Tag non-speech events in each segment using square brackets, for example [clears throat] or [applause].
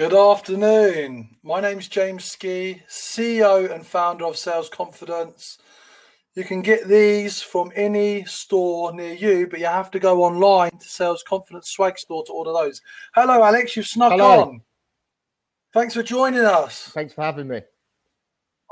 Good afternoon. My name is James Ski, CEO and founder of Sales Confidence. You can get these from any store near you, but you have to go online to Sales Confidence Swag Store to order those. Hello, Alex. You've snuck Hello. on. Thanks for joining us. Thanks for having me.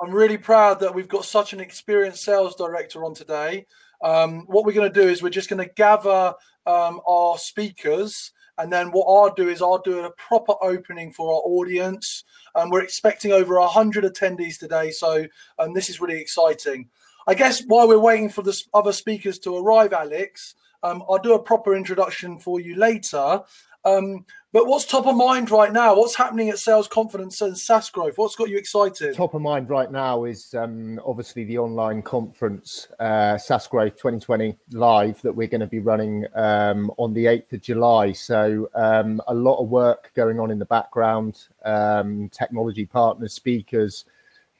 I'm really proud that we've got such an experienced sales director on today. Um, what we're going to do is we're just going to gather um, our speakers, and then what I'll do is I'll do a proper opening for our audience. And we're expecting over 100 attendees today, so um, this is really exciting. I guess while we're waiting for the other speakers to arrive, Alex, um, I'll do a proper introduction for you later. Um, but what's top of mind right now? What's happening at Sales Confidence and SaaS Growth? What's got you excited? Top of mind right now is um, obviously the online conference, uh, SaaS Growth 2020 live that we're going to be running um, on the 8th of July. So um, a lot of work going on in the background, um, technology partners, speakers,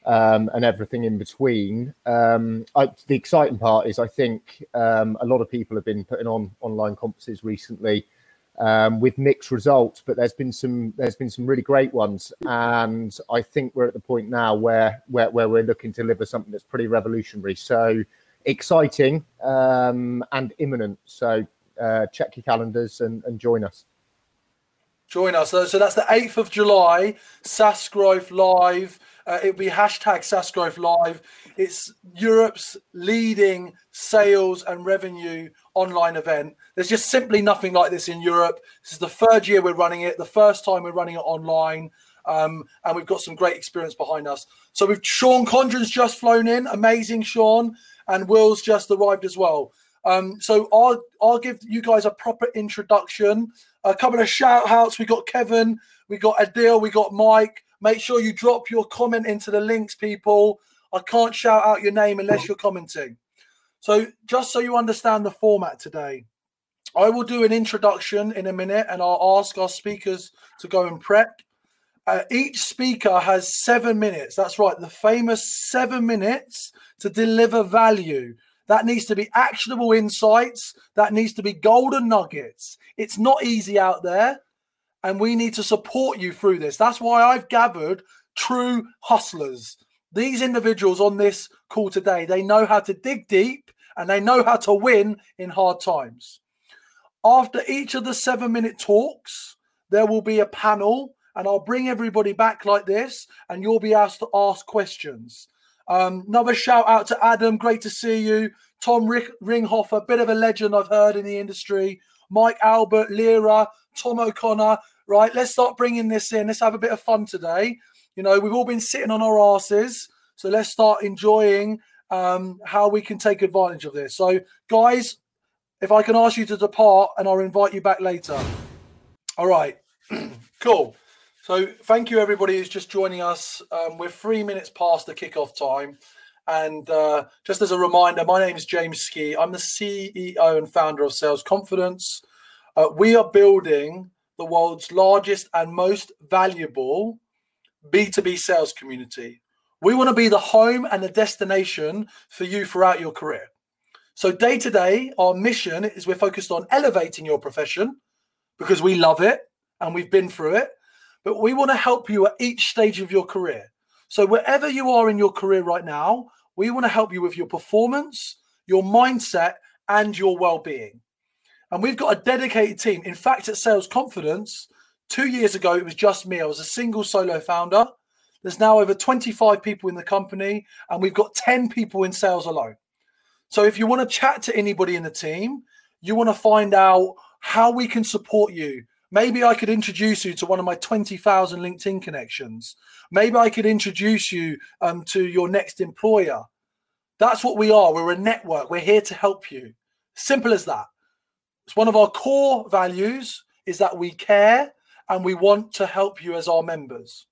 um, and everything in between. Um, I, the exciting part is I think a lot of people have been putting on online conferences recently. Um, with mixed results, but there's been some there's been some really great ones, and I think we're at the point now where where, where we're looking to deliver something that's pretty revolutionary. So exciting um, and imminent. So uh, check your calendars and, and join us. Join us. So, so that's the 8th of July, SaaS Growth Live. Uh, it'll be hashtag SaaS Growth Live. It's Europe's leading sales and revenue online event. There's just simply nothing like this in Europe. This is the third year we're running it, the first time we're running it online. Um, and we've got some great experience behind us. So we've Sean Condron's just flown in, amazing Sean, and Will's just arrived as well. Um, so I'll I'll give you guys a proper introduction. A couple of shout outs. We got Kevin, we got Adil, we got Mike. Make sure you drop your comment into the links, people. I can't shout out your name unless you're commenting. So just so you understand the format today, I will do an introduction in a minute and I'll ask our speakers to go and prep. Uh, each speaker has seven minutes. That's right, the famous seven minutes to deliver value. That needs to be actionable insights. That needs to be golden nuggets. It's not easy out there, and we need to support you through this. That's why I've gathered true hustlers. These individuals on this call today, they know how to dig deep and they know how to win in hard times. After each of the seven minute talks, there will be a panel, and I'll bring everybody back like this, and you'll be asked to ask questions. Um, another shout out to Adam. Great to see you. Tom Rick, Ringhofer, bit of a legend I've heard in the industry. Mike Albert, Lyra, Tom O'Connor. Right, let's start bringing this in. Let's have a bit of fun today. You know, we've all been sitting on our asses, so let's start enjoying um, how we can take advantage of this. So, guys, if I can ask you to depart, and I'll invite you back later. All right, [clears throat] cool. So, thank you everybody who's just joining us. Um, we're three minutes past the kickoff time. And uh, just as a reminder, my name is James Ski. I'm the CEO and founder of Sales Confidence. Uh, we are building the world's largest and most valuable B2B sales community. We want to be the home and the destination for you throughout your career. So, day to day, our mission is we're focused on elevating your profession because we love it and we've been through it. But we want to help you at each stage of your career. So, wherever you are in your career right now, we want to help you with your performance, your mindset, and your well being. And we've got a dedicated team. In fact, at Sales Confidence, two years ago, it was just me. I was a single solo founder. There's now over 25 people in the company, and we've got 10 people in sales alone. So if you want to chat to anybody in the team, you want to find out how we can support you. Maybe I could introduce you to one of my 20,000 LinkedIn connections. Maybe I could introduce you um, to your next employer. That's what we are. We're a network. We're here to help you. Simple as that. It's one of our core values is that we care and we want to help you as our members.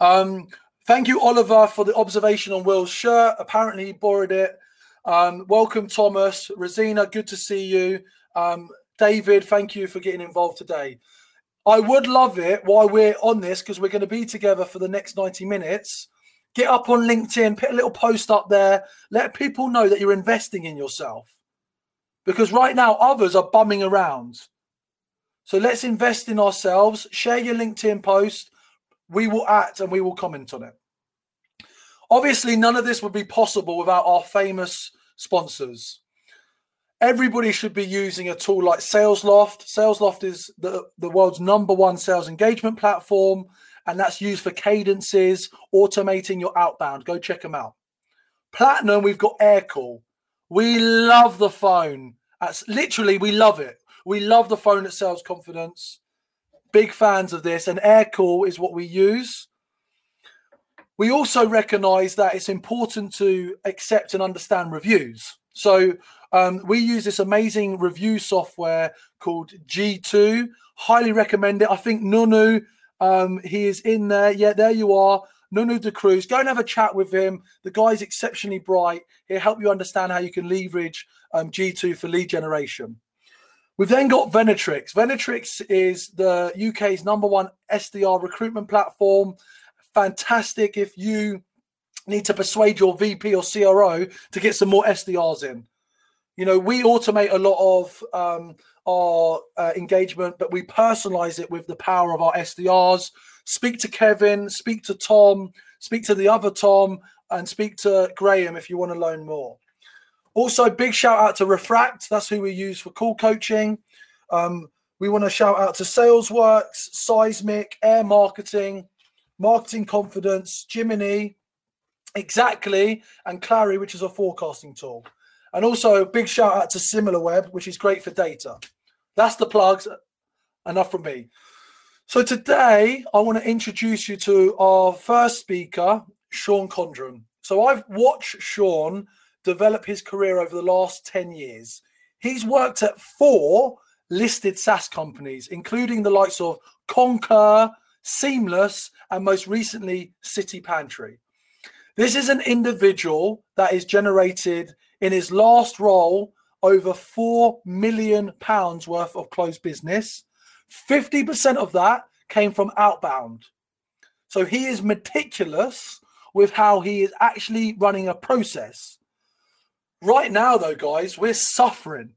Um, thank you, Oliver, for the observation on Will's shirt. Apparently, he borrowed it. Um, welcome, Thomas. Rosina, good to see you. Um, David, thank you for getting involved today. I would love it while we're on this because we're going to be together for the next 90 minutes. Get up on LinkedIn, put a little post up there, let people know that you're investing in yourself. Because right now, others are bumming around. So let's invest in ourselves. Share your LinkedIn post. We will act and we will comment on it. Obviously, none of this would be possible without our famous sponsors. Everybody should be using a tool like SalesLoft. SalesLoft is the, the world's number one sales engagement platform, and that's used for cadences, automating your outbound. Go check them out. Platinum, we've got Aircall. We love the phone. That's literally, we love it. We love the phone that Sales Confidence. Big fans of this, and Aircall is what we use. We also recognize that it's important to accept and understand reviews. So um, we use this amazing review software called G2. Highly recommend it. I think Nunu, um, he is in there. Yeah, there you are. Nunu De Cruz. Go and have a chat with him. The guy's exceptionally bright. He'll help you understand how you can leverage um, G2 for lead generation. We've then got Venatrix. Venatrix is the UK's number one SDR recruitment platform. Fantastic if you need to persuade your VP or CRO to get some more SDRs in. You know, we automate a lot of um, our uh, engagement, but we personalize it with the power of our SDRs. Speak to Kevin, speak to Tom, speak to the other Tom, and speak to Graham if you want to learn more. Also, big shout out to Refract. That's who we use for call coaching. Um, we want to shout out to SalesWorks, Seismic, Air Marketing, Marketing Confidence, Jiminy, Xactly, and Clari, which is a forecasting tool. And also, big shout out to SimilarWeb, which is great for data. That's the plugs. Enough from me. So today, I want to introduce you to our first speaker, Sean Condron. So I've watched Sean develop his career over the last 10 years. He's worked at four listed SaaS companies, including the likes of Concur, Seamless, and most recently, City Pantry. This is an individual that is generated in his last role over four million pounds worth of closed business. 50% of that came from outbound. So he is meticulous with how he is actually running a process. Right now, though, guys, we're suffering.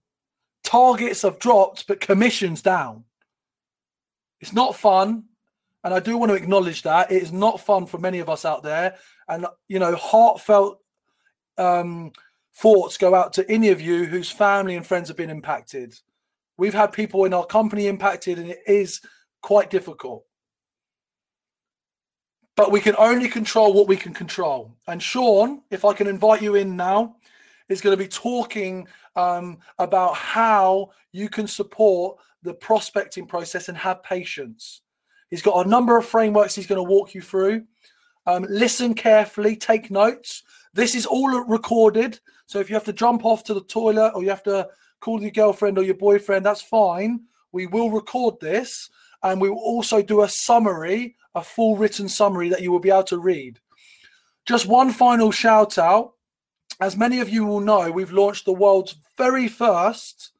Targets have dropped, but commissions down. It's not fun. And I do want to acknowledge that it is not fun for many of us out there. And, you know, heartfelt um, thoughts go out to any of you whose family and friends have been impacted. We've had people in our company impacted, and it is quite difficult. But we can only control what we can control. And Sean, if I can invite you in now, is going to be talking um, about how you can support the prospecting process and have patience. He's got a number of frameworks he's going to walk you through. Um, listen carefully, take notes. This is all recorded. So if you have to jump off to the toilet or you have to call your girlfriend or your boyfriend, that's fine. We will record this and we will also do a summary, a full written summary that you will be able to read. Just one final shout out as many of you will know, we've launched the world's very first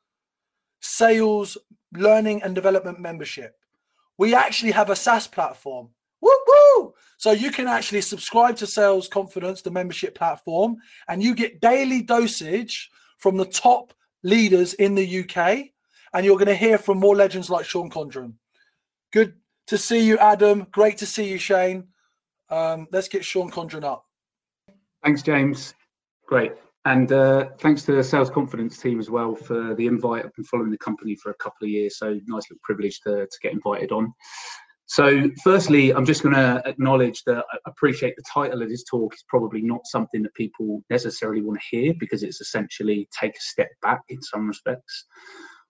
sales learning and development membership. We actually have a SaaS platform. Woo woo! So you can actually subscribe to Sales Confidence, the membership platform, and you get daily dosage from the top leaders in the UK. And you're going to hear from more legends like Sean Condron. Good to see you, Adam. Great to see you, Shane. Um, let's get Sean Condron up. Thanks, James. Great. And uh, thanks to the sales confidence team as well for the invite. I've been following the company for a couple of years, so nice little privilege to, to get invited on. So, firstly, I'm just going to acknowledge that I appreciate the title of this talk is probably not something that people necessarily want to hear because it's essentially take a step back in some respects.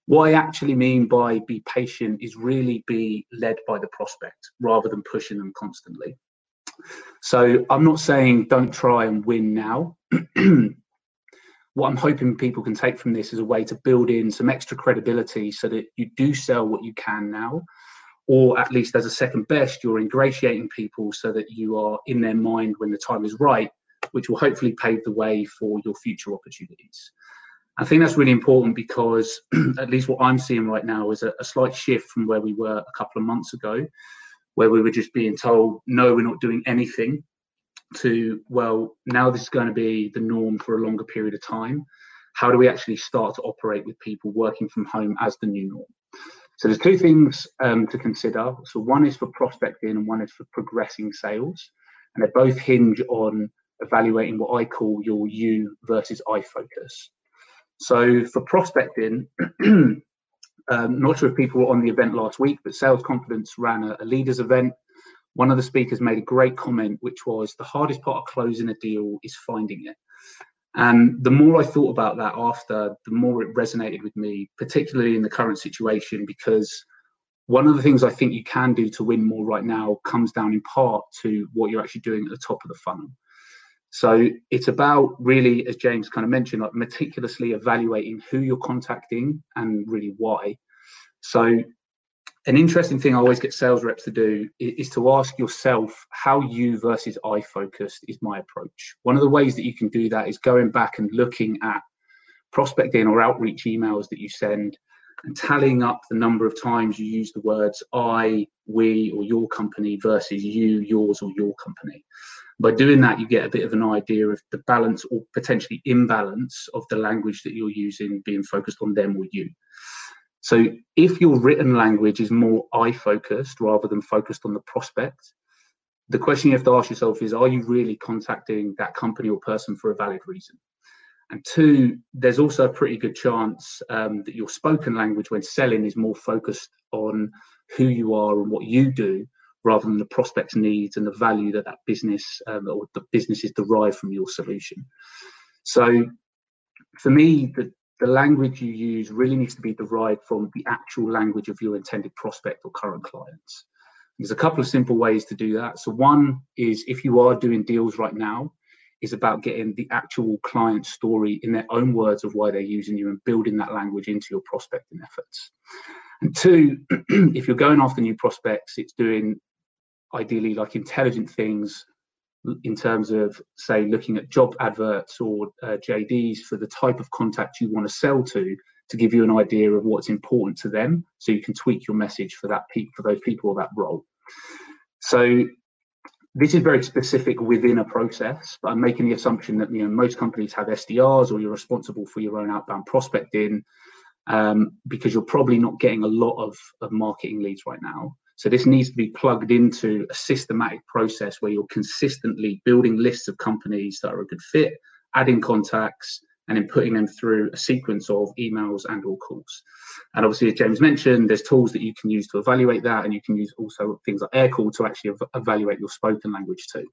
What I actually mean by be patient is really be led by the prospect rather than pushing them constantly. So I'm not saying don't try and win now. [clears throat] what I'm hoping people can take from this is a way to build in some extra credibility so that you do sell what you can now, or at least as a second best, you're ingratiating people so that you are in their mind when the time is right, which will hopefully pave the way for your future opportunities. I think that's really important because [clears throat] at least what I'm seeing right now is a, a slight shift from where we were a couple of months ago where we were just being told, no, we're not doing anything, to, well, now this is going to be the norm for a longer period of time. How do we actually start to operate with people working from home as the new norm? So there's two things um, to consider. So one is for prospecting and one is for progressing sales. And they both hinge on evaluating what I call your you versus I focus. So for prospecting, [clears throat] um, not sure if people were on the event last week, but Sales Confidence ran a, a leaders event. One of the speakers made a great comment, which was the hardest part of closing a deal is finding it. And the more I thought about that after, the more it resonated with me, particularly in the current situation, because one of the things I think you can do to win more right now comes down in part to what you're actually doing at the top of the funnel. So it's about really, as James kind of mentioned, like meticulously evaluating who you're contacting and really why. So an interesting thing I always get sales reps to do is, to ask yourself how you versus I focused is my approach. One of the ways that you can do that is going back and looking at prospecting or outreach emails that you send and tallying up the number of times you use the words I, we, or your company versus you, yours, or your company. By doing that, you get a bit of an idea of the balance or potentially imbalance of the language that you're using being focused on them or you. So if your written language is more I focused rather than focused on the prospect, the question you have to ask yourself is are you really contacting that company or person for a valid reason? And two, there's also a pretty good chance um, that your spoken language when selling is more focused on who you are and what you do rather than the prospect's needs and the value that that business um, or the business is derived from your solution. So for me, the, the language you use really needs to be derived from the actual language of your intended prospect or current clients. There's a couple of simple ways to do that. So one is if you are doing deals right now, is about getting the actual client story in their own words of why they're using you and building that language into your prospecting efforts. And two, [clears throat] if you're going after new prospects, it's doing ideally like intelligent things in terms of say looking at job adverts or uh, JDs for the type of contact you want to sell to to give you an idea of what's important to them so you can tweak your message for that pe- for those people or that role. So this is very specific within a process but i'm making the assumption that you know most companies have sdrs or you're responsible for your own outbound prospecting um, because you're probably not getting a lot of, of marketing leads right now so this needs to be plugged into a systematic process where you're consistently building lists of companies that are a good fit, adding contacts, and then putting them through a sequence of emails and or calls. And obviously, as James mentioned, there's tools that you can use to evaluate that, and you can use also things like Aircall to actually ev- evaluate your spoken language too.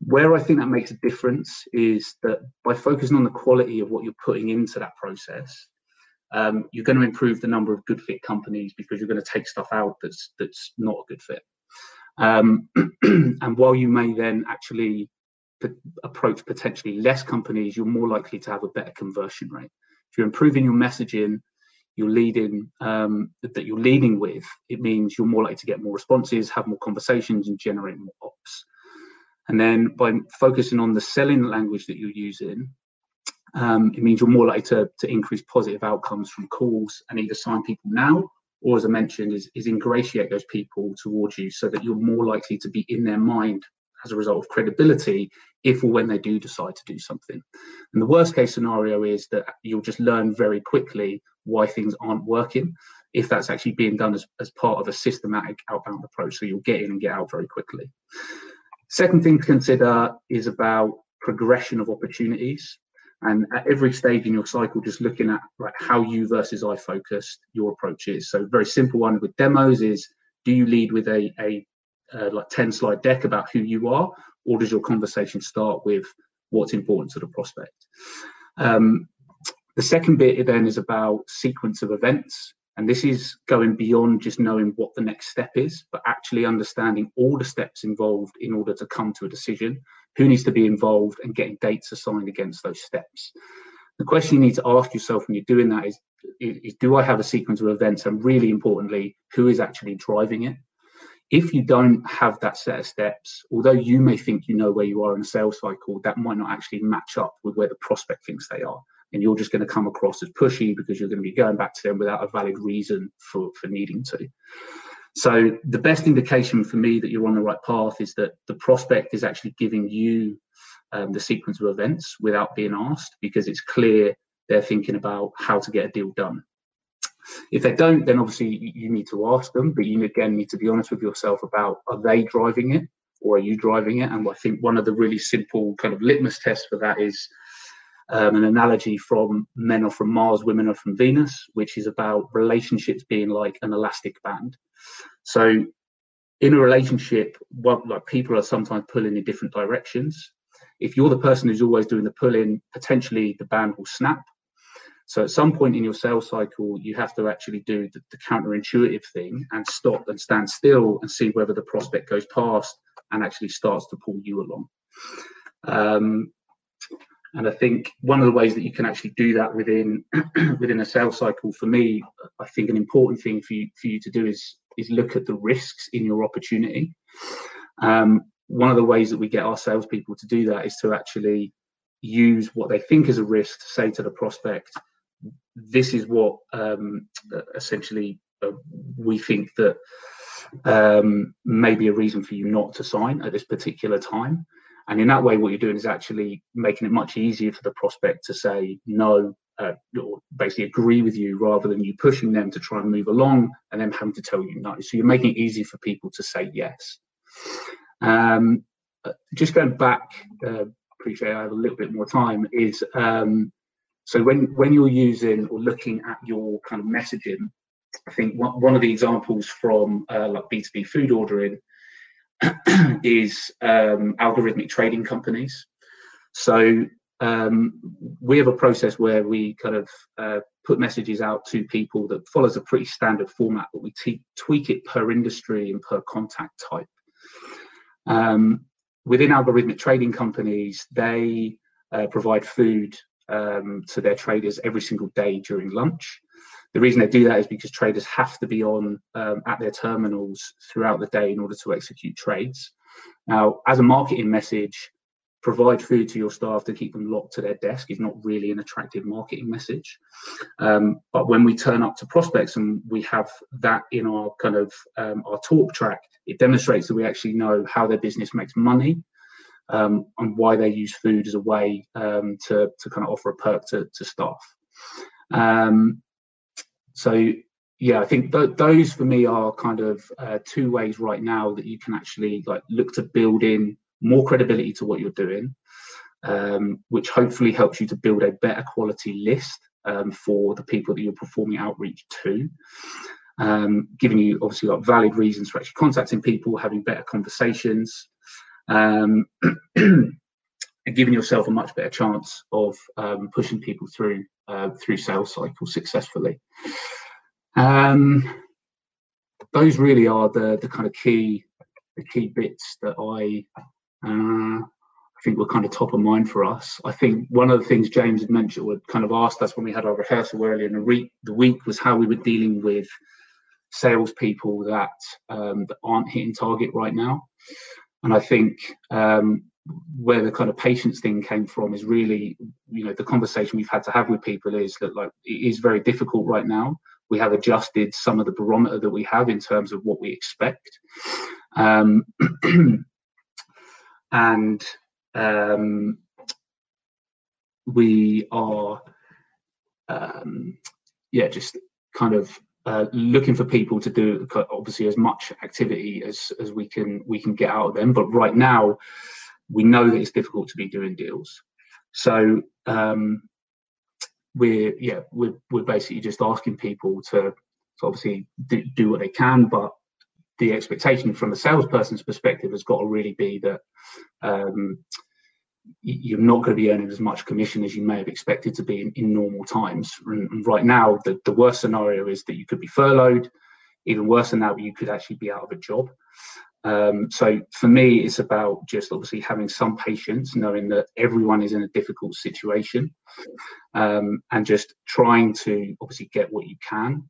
Where I think that makes a difference is that by focusing on the quality of what you're putting into that process, um, you're going to improve the number of good fit companies because you're going to take stuff out that's that's not a good fit. Um, [clears throat] and while you may then actually p- approach potentially less companies, you're more likely to have a better conversion rate. If you're improving your messaging, you're leading um, that you're leading with, it means you're more likely to get more responses, have more conversations, and generate more ops. And then by focusing on the selling language that you're using, um, it means you're more likely to, to increase positive outcomes from calls and either sign people now or as I mentioned, is, is ingratiate those people towards you so that you're more likely to be in their mind as a result of credibility if or when they do decide to do something. And the worst case scenario is that you'll just learn very quickly why things aren't working if that's actually being done as, as part of a systematic outbound approach. So you'll get in and get out very quickly. Second thing to consider is about progression of opportunities and at every stage in your cycle just looking at like how you versus i focused your approach is so very simple one with demos is do you lead with a, a uh, like 10 slide deck about who you are? Or does your conversation start with what's important to the prospect? Um, the second bit then is about sequence of events and this is going beyond just knowing what the next step is, but actually understanding all the steps involved in order to come to a decision, who needs to be involved, and getting dates assigned against those steps. The question you need to ask yourself when you're doing that is, is do I have a sequence of events? And really importantly, who is actually driving it? If you don't have that set of steps, although you may think you know where you are in a sales cycle, that might not actually match up with where the prospect thinks they are and you're just going to come across as pushy because you're going to be going back to them without a valid reason for, for needing to. So the best indication for me that you're on the right path is that the prospect is actually giving you um, the sequence of events without being asked because it's clear they're thinking about how to get a deal done. If they don't, then obviously you need to ask them, but you again need to be honest with yourself about are they driving it or are you driving it? And I think one of the really simple kind of litmus tests for that is um, an analogy from men are from Mars, women are from Venus, which is about relationships being like an elastic band. So in a relationship, what like people are sometimes pulling in different directions. If you're the person who's always doing the pulling, potentially the band will snap. So at some point in your sales cycle, you have to actually do the, the counterintuitive thing and stop and stand still and see whether the prospect goes past and actually starts to pull you along. Um, and I think one of the ways that you can actually do that within [clears throat] within a sales cycle, for me, I think an important thing for you for you to do is is look at the risks in your opportunity. Um, one of the ways that we get our salespeople to do that is to actually use what they think is a risk to say to the prospect, "This is what um, essentially uh, we think that um, may be a reason for you not to sign at this particular time." And in that way, what you're doing is actually making it much easier for the prospect to say no, uh, or basically agree with you rather than you pushing them to try and move along and then having to tell you no. So you're making it easy for people to say yes. Um, uh, just going back, uh, appreciate I have a little bit more time. Is um, so when when you're using or looking at your kind of messaging, I think one, of the examples from uh, like B2B food ordering [clears throat] is um, algorithmic trading companies. So um, we have a process where we kind of uh, put messages out to people that follows a pretty standard format, but we t- tweak it per industry and per contact type. Um, within algorithmic trading companies, they uh, provide food um, to their traders every single day during lunch. The reason they do that is because traders have to be on um, at their terminals throughout the day in order to execute trades. Now, as a marketing message, provide food to your staff to keep them locked to their desk is not really an attractive marketing message. Um, but when we turn up to prospects and we have that in our kind of um, our talk track, it demonstrates that we actually know how their business makes money um, and why they use food as a way um, to, to kind of offer a perk to, to staff. Um, so yeah, I think th- those for me are kind of uh, two ways right now that you can actually like look to build in more credibility to what you're doing, um, which hopefully helps you to build a better quality list um, for the people that you're performing outreach to. Um, giving you obviously like valid reasons for actually contacting people, having better conversations, um, [clears throat] and giving yourself a much better chance of um, pushing people through uh, through sales cycles successfully. Um, those really are the the kind of key the key bits that I uh, I think were kind of top of mind for us. I think one of the things James had mentioned, or kind of asked us when we had our rehearsal earlier in the week, the week was how we were dealing with salespeople that um, that aren't hitting target right now. And I think um, where the kind of patience thing came from is really, you know, the conversation we've had to have with people is that like it is very difficult right now. We have adjusted some of the barometer that we have in terms of what we expect. Um, [clears throat] and um, we are, um, yeah, just kind of uh, looking for people to do obviously as much activity as as we can we can get out of them. But right now, we know that it's difficult to be doing deals. So um, we're yeah we're we're basically just asking people to, to obviously do, do what they can, but the expectation from a salesperson's perspective has got to really be that um, you're not going to be earning as much commission as you may have expected to be in, in normal times. And right now, the, the worst scenario is that you could be furloughed. Even worse than that, you could actually be out of a job. Um, so for me, it's about just obviously having some patience, knowing that everyone is in a difficult situation, um, and just trying to obviously get what you can,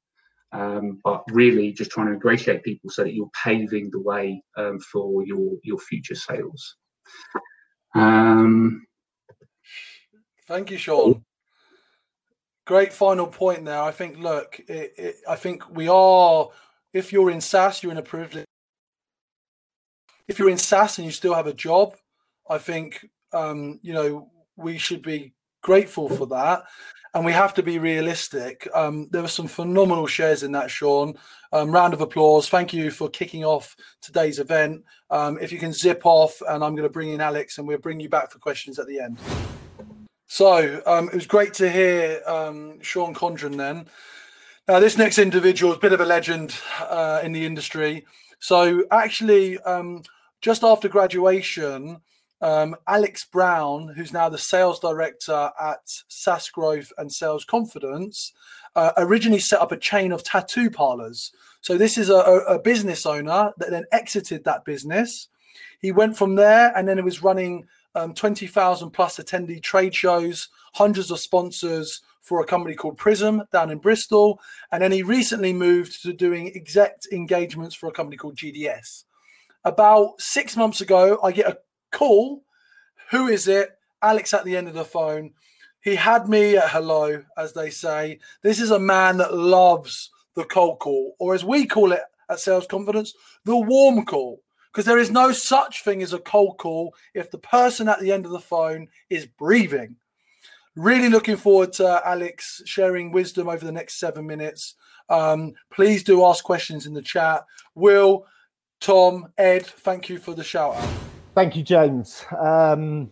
um, but really just trying to ingratiate people so that you're paving the way um, for your your future sales. Um, Thank you, Sean. Great final point there. I think. Look, it, it, I think we are. If you're in SaaS, you're in a privileged if you're in SaaS and you still have a job, I think um, you know we should be grateful for that. and we have to be realistic. Um, there were some phenomenal shares in that, Sean. Um, round of applause. Thank you for kicking off today's event. Um, if you can zip off, and I'm going to bring in Alex, and we'll bring you back for questions at the end. So um, it was great to hear um, Sean Condron then. Now, this next individual is a bit of a legend uh, in the industry. So, actually, just after graduation, um, Alex Brown, who's now the sales director at SaaS Growth and Sales Confidence, uh, originally set up a chain of tattoo parlors. So this is a, a, business owner that then exited that business. He went from there and then it was running um, 20,000 plus attendee trade shows, hundreds of sponsors for a company called Prism down in Bristol. And then he recently moved to doing exact engagements for a company called GDS. About six months ago, I get a call. Who is it? Alex at the end of the phone. He had me at hello, as they say. This is a man that loves the cold call, or as we call it at Sales Confidence, the warm call. Because there is no such thing as a cold call if the person at the end of the phone is breathing. Really looking forward to Alex sharing wisdom over the next seven minutes. Um, please do ask questions in the chat. Will, Tom, Ed, thank you for the shout out. Thank you, James. Um,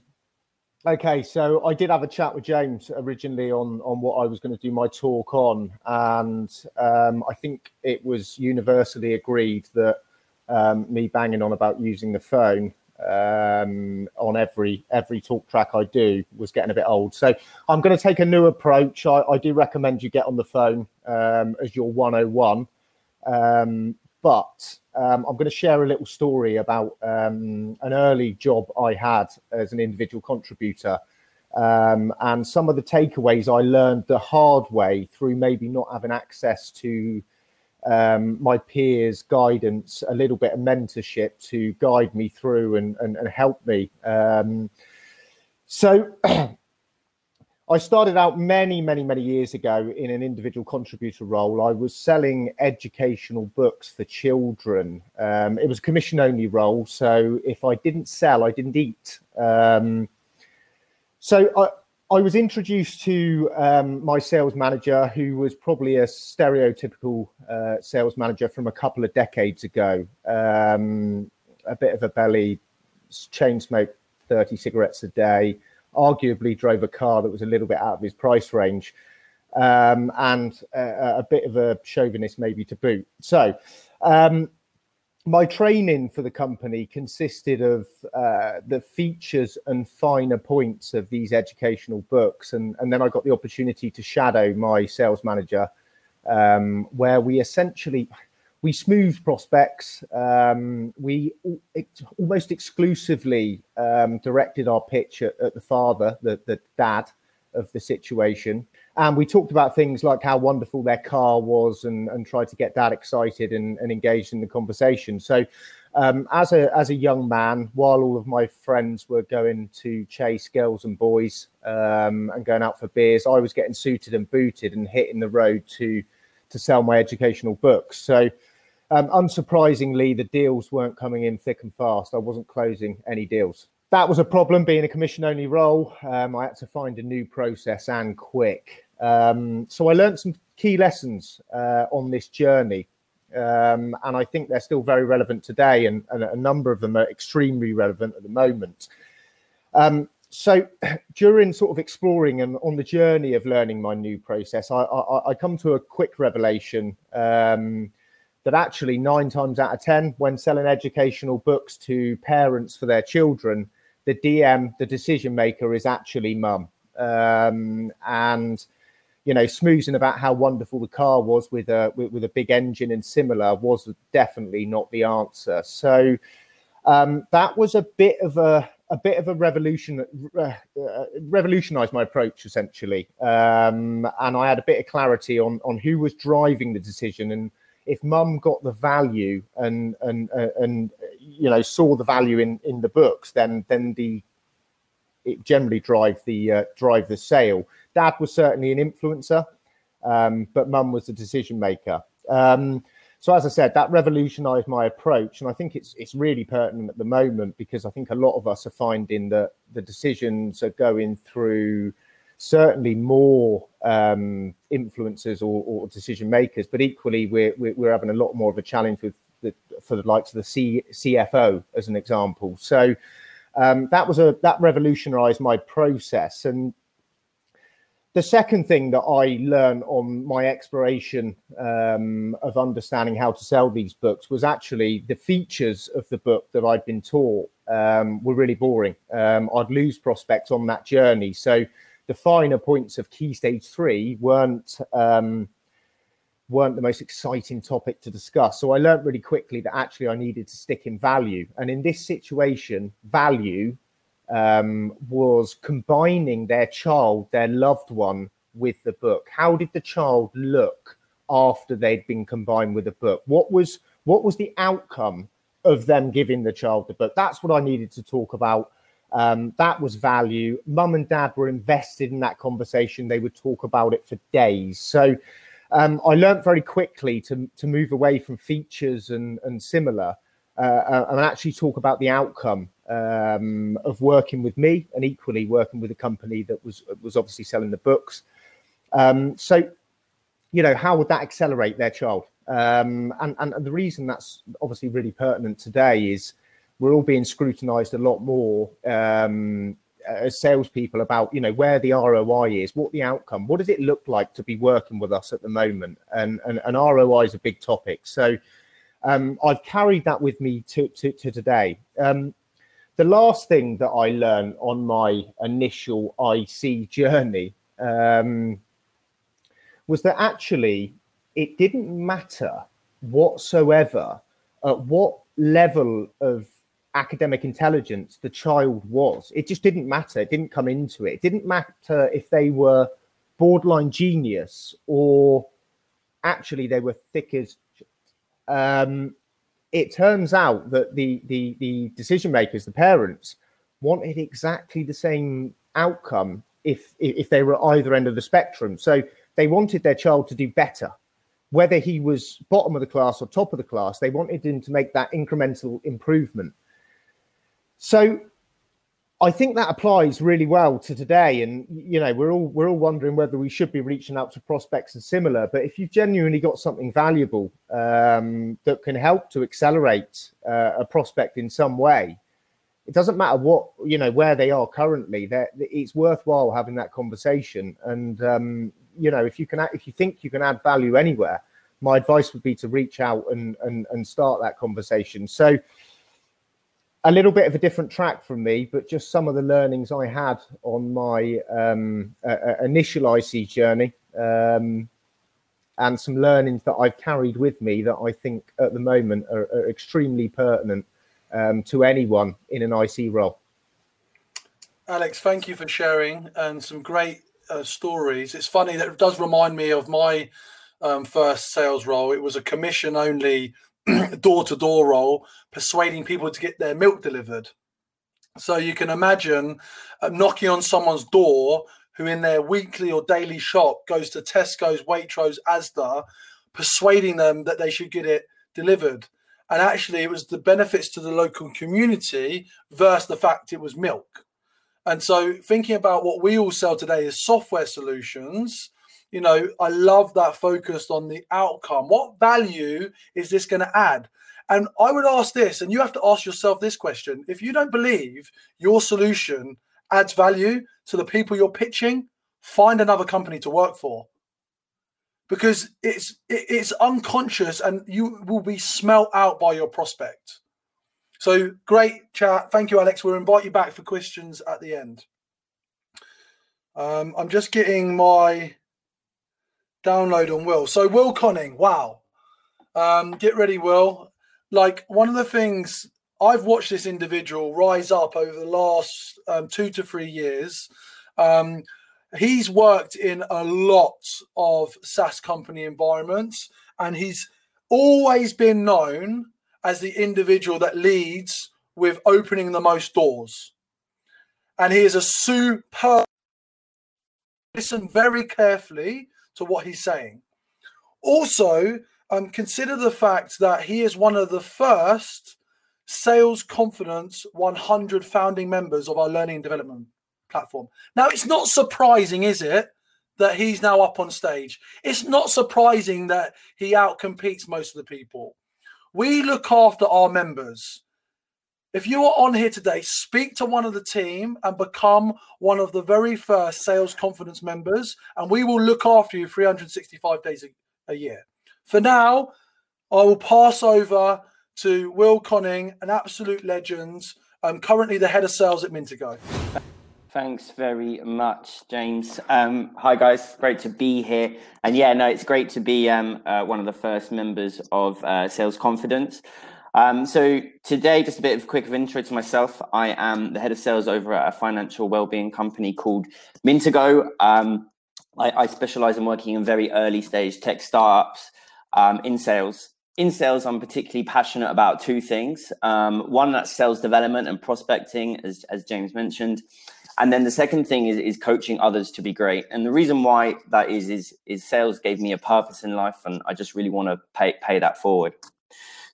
okay, so I did have a chat with James originally on on what I was going to do my talk on, and um, I think it was universally agreed that um, me banging on about using the phone um, on every every talk track I do was getting a bit old. So I'm going to take a new approach. I, I do recommend you get on the phone um, as your 101. Um, but um, I'm going to share a little story about um, an early job I had as an individual contributor. Um, and some of the takeaways I learned the hard way through maybe not having access to um, my peers' guidance, a little bit of mentorship to guide me through and, and, and help me. Um, so [clears throat] I started out many, many, many years ago in an individual contributor role. I was selling educational books for children. Um, it was a commission only role. So if I didn't sell, I didn't eat. Um, so I, I, was introduced to um, my sales manager, who was probably a stereotypical uh, sales manager from a couple of decades ago. Um, a bit of a belly, chain smoke 30 cigarettes a day arguably drove a car that was a little bit out of his price range um, and a, a, bit of a chauvinist maybe to boot. So um, my training for the company consisted of uh, the features and finer points of these educational books. And, and then I got the opportunity to shadow my sales manager, um, where we essentially we smoothed prospects. Um, we almost exclusively um, directed our pitch at, at the father, the, the, dad of the situation. And we talked about things like how wonderful their car was and, and tried to get dad excited and, and engaged in the conversation. So, um, as, a, as a young man, while all of my friends were going to chase girls and boys um, and going out for beers, I was getting suited and booted and hitting the road to, to sell my educational books. So, um, unsurprisingly, the deals weren't coming in thick and fast. I wasn't closing any deals. That was a problem being a commission only role. Um, I had to find a new process and quick. Um, so I learned some key lessons uh, on this journey. Um, and I think they're still very relevant today, and, and, a number of them are extremely relevant at the moment. Um, so [clears throat] during sort of exploring and on the journey of learning my new process, I, I, I come to a quick revelation um, that actually nine times out of 10, when selling educational books to parents for their children, the DM, the decision maker, is actually mum. Um, and you know, smoozing about how wonderful the car was with a with, with, a big engine and similar was definitely not the answer. So um, that was a bit of a a bit of a revolution, uh, uh, revolutionized my approach essentially, um, and I had a bit of clarity on on who was driving the decision. And if mum got the value and and uh, and you know saw the value in in the books then then the it generally drive the uh, drive the sale. Dad was certainly an influencer um, but mum was the decision maker. Um, so as i said that revolutionized my approach and i think it's it's really pertinent at the moment because i think a lot of us are finding that the decisions are going through certainly more um, influencers or, or, decision makers, but equally we're, we're having a lot more of a challenge with the, for the likes of the C, CFO as an example. So um, that was a that revolutionized my process. And the second thing that I learned on my exploration um, of understanding how to sell these books was actually the features of the book that I'd been taught um, were really boring. Um, I'd lose prospects on that journey. So the finer points of key stage three weren't um, weren't the most exciting topic to discuss. So I learned really quickly that actually I needed to stick in value. And in this situation, value um, was combining their child, their loved one, with the book. How did the child look after they'd been combined with the book? What was what was the outcome of them giving the child the book? That's what I needed to talk about. Um, that was value. Mum and dad were invested in that conversation. They would talk about it for days. So um, I learned very quickly to, to move away from features and, and similar and actually talk about the outcome um, of working with me and equally working with a company that was was obviously selling the books. Um, so, you know, how would that accelerate their child? Um, and, and, and the reason that's obviously really pertinent today is we're all being scrutinized a lot more um, as salespeople about you know where the ROI is, what the outcome, what does it look like to be working with us at the moment, and and, and ROI is a big topic. So um, I've carried that with me to to, to today. Um, the last thing that I learned on my initial IC journey um, was that actually it didn't matter whatsoever at what level of academic intelligence the child was. It just didn't matter. It didn't come into it. It didn't matter if they were borderline genius or actually they were thick as. Um, it turns out that the the the decision makers, the parents, wanted exactly the same outcome if if they were either end of the spectrum. So they wanted their child to do better whether he was bottom of the class or top of the class, they wanted him to make that incremental improvement. So I think that applies really well to today. And you know, we're all we're all wondering whether we should be reaching out to prospects and similar. But if you've genuinely got something valuable um, that can help to accelerate uh, a prospect in some way, it doesn't matter what you know where they are currently. That it's worthwhile having that conversation. And um, you know, if you can, if you think you can add value anywhere, my advice would be to reach out and and, and start that conversation. So a little bit of a different track from me, but just some of the learnings I had on my um, uh, initial IC journey, um, and some learnings that I've carried with me that I think at the moment are, are extremely pertinent um, to anyone in an IC role. Alex, thank you for sharing and some great uh, stories. It's funny that it does remind me of my um, first sales role. It was a commission only door to door role, persuading people to get their milk delivered. So you can imagine uh, knocking on someone's door who, in their weekly or daily shop, goes to Tesco's, Waitrose, Asda, persuading them that they should get it delivered. And actually, it was the benefits to the local community versus the fact it was milk. And so, thinking about what we all sell today is software solutions you know, I love that focused on the outcome. What value is this going to add? And I would ask this, and you have to ask yourself this question if you don't believe your solution adds value to the people you're pitching, find another company to work for. Because it's it's unconscious and you will be smelt out by your prospect. So great chat. Thank you, Alex. We'll invite you back for questions at the end. Um, I'm just getting my download on Will. So Will Koning, wow. Um, get ready, Will. Like one of the things I've watched this individual rise up over the last um, two to three years. Um, he's worked in a lot of SaaS company environments, and he's always been known as the individual that leads with opening the most doors. And he is a super. Listen very carefully to what he's saying. Also, um, consider the fact that he is one of the first Sales Confidence 100 founding members of our learning and development platform. Now, it's not surprising, is it, that he's now up on stage? It's not surprising that he outcompetes most of the people. We look after our members. If you are on here today, speak to one of the team and become one of the very first sales confidence members, and we will look after you 365 days a, a year. For now, I will pass over to Will Koning, an absolute legend, um, currently the head of sales at Mintago. Thanks very much, James. Um, hi, guys. Great to be here. And yeah, no, it's great to be um, uh, one of the first members of uh, Sales Confidence. Um, so today, just a bit of a quick of intro to myself. I am the head of sales over at a financial well-being company called Mintago. Um, I, I, specialize in working in very early stage tech startups um, in sales. In sales, I'm particularly passionate about two things. Um, one, that's sales development and prospecting, as, as James mentioned. And then the second thing is, is coaching others to be great. And the reason why that is, is, is sales gave me a purpose in life, and I just really want to pay, pay that forward.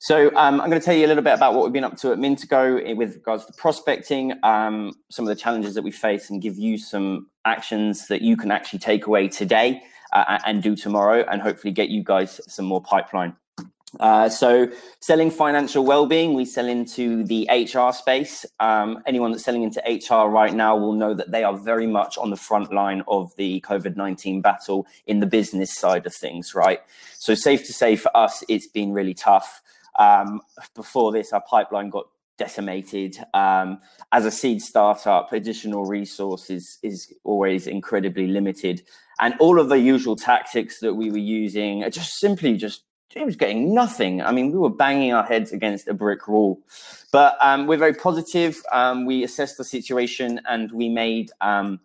So um, I'm going to tell you a little bit about what we've been up to at Mintago with regards to prospecting, um, some of the challenges that we face, and give you some actions that you can actually take away today uh, and do tomorrow, and hopefully get you guys some more pipeline. Uh, so selling financial well-being, we sell into the HR space. Um, anyone that's selling into HR right now will know that they are very much on the front line of the COVID-19 battle in the business side of things, right? So safe to say for us, it's been really tough. Um, before this, our pipeline got decimated. Um, as a seed startup, additional resources is always incredibly limited. And all of the usual tactics that we were using are just simply just it was getting nothing. I mean, we were banging our heads against a brick wall. But um, we're very positive. Um, we assessed the situation and we made um,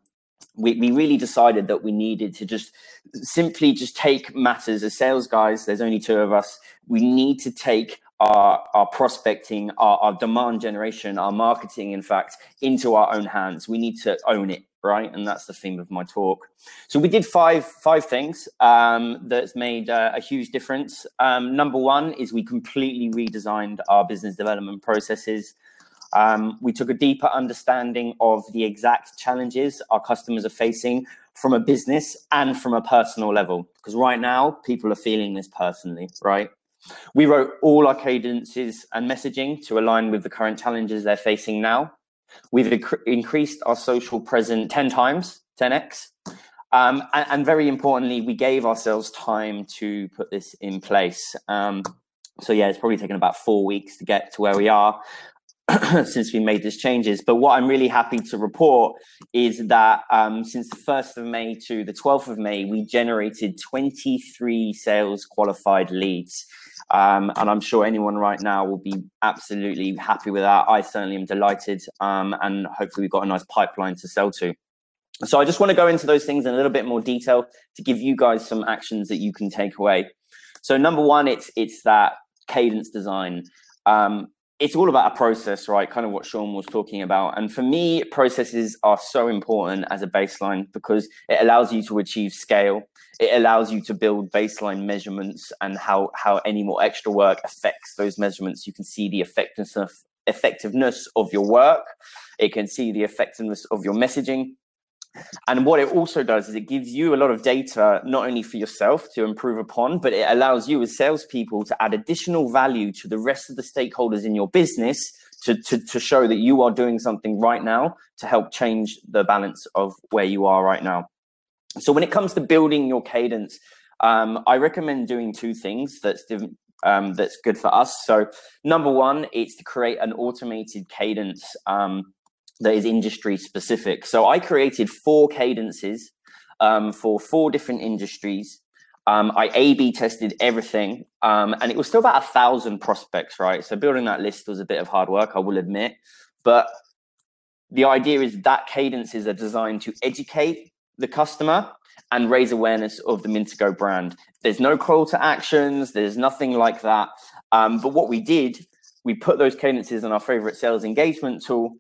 we, we really decided that we needed to just simply just take matters as sales guys. There's only two of us. We need to take our, our prospecting, our, our demand generation, our marketing, in fact, into our own hands. We need to own it right? And that's the theme of my talk. So we did five five things um, that's made uh, a huge difference. Um, number one is we completely redesigned our business development processes. Um, we took a deeper understanding of the exact challenges our customers are facing from a business and from a personal level. Because right now, people are feeling this personally, right? We wrote all our cadences and messaging to align with the current challenges they're facing now. We've inc- increased our social present 10 times, 10x. Um, and, and, very importantly, we gave ourselves time to put this in place. Um, so, yeah, it's probably taken about four weeks to get to where we are. [clears throat] since we made these changes. But what I'm really happy to report is that um, since the 1st of May to the 12th of May, we generated 23 sales qualified leads. Um, and I'm sure anyone right now will be absolutely happy with that. I certainly am delighted. Um, and hopefully, we've got a nice pipeline to sell to. So, I just want to go into those things in a little bit more detail to give you guys some actions that you can take away. So, number one, it's it's that cadence design. Um, it's all about a process, right? Kind of what Sean was talking about. And for me, processes are so important as a baseline because it allows you to achieve scale. It allows you to build baseline measurements and how, how any more extra work affects those measurements. You can see the effectiveness of, effectiveness of your work. It can see the effectiveness of your messaging. And what it also does is it gives you a lot of data, not only for yourself to improve upon, but it allows you as salespeople to add additional value to the rest of the stakeholders in your business to, to, to show that you are doing something right now to help change the balance of where you are right now. So when it comes to building your cadence, um, I recommend doing two things that's um, that's good for us. So number one, it's to create an automated cadence. Um, that is industry specific. So I created four cadences um, for four different industries. Um, I A/B tested everything, um, and it was still about a thousand prospects, right? So building that list was a bit of hard work, I will admit. But the idea is that cadences are designed to educate the customer and raise awareness of the Mintago brand. There's no call to actions, there's nothing like that. Um, but what we did, we put those cadences in our favorite sales engagement tool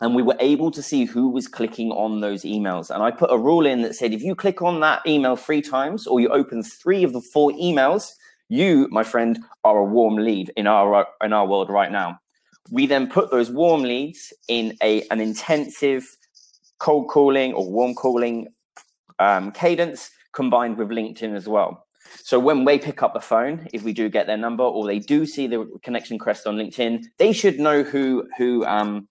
and we were able to see who was clicking on those emails. And I put a rule in that said if you click on that email three times or you open three of the four emails, you, my friend, are a warm lead in our in our world right now. We then put those warm leads in a an intensive cold calling or warm calling um, cadence combined with LinkedIn as well. So when they pick up the phone, if we do get their number or they do see the connection crest on LinkedIn, they should know who who um,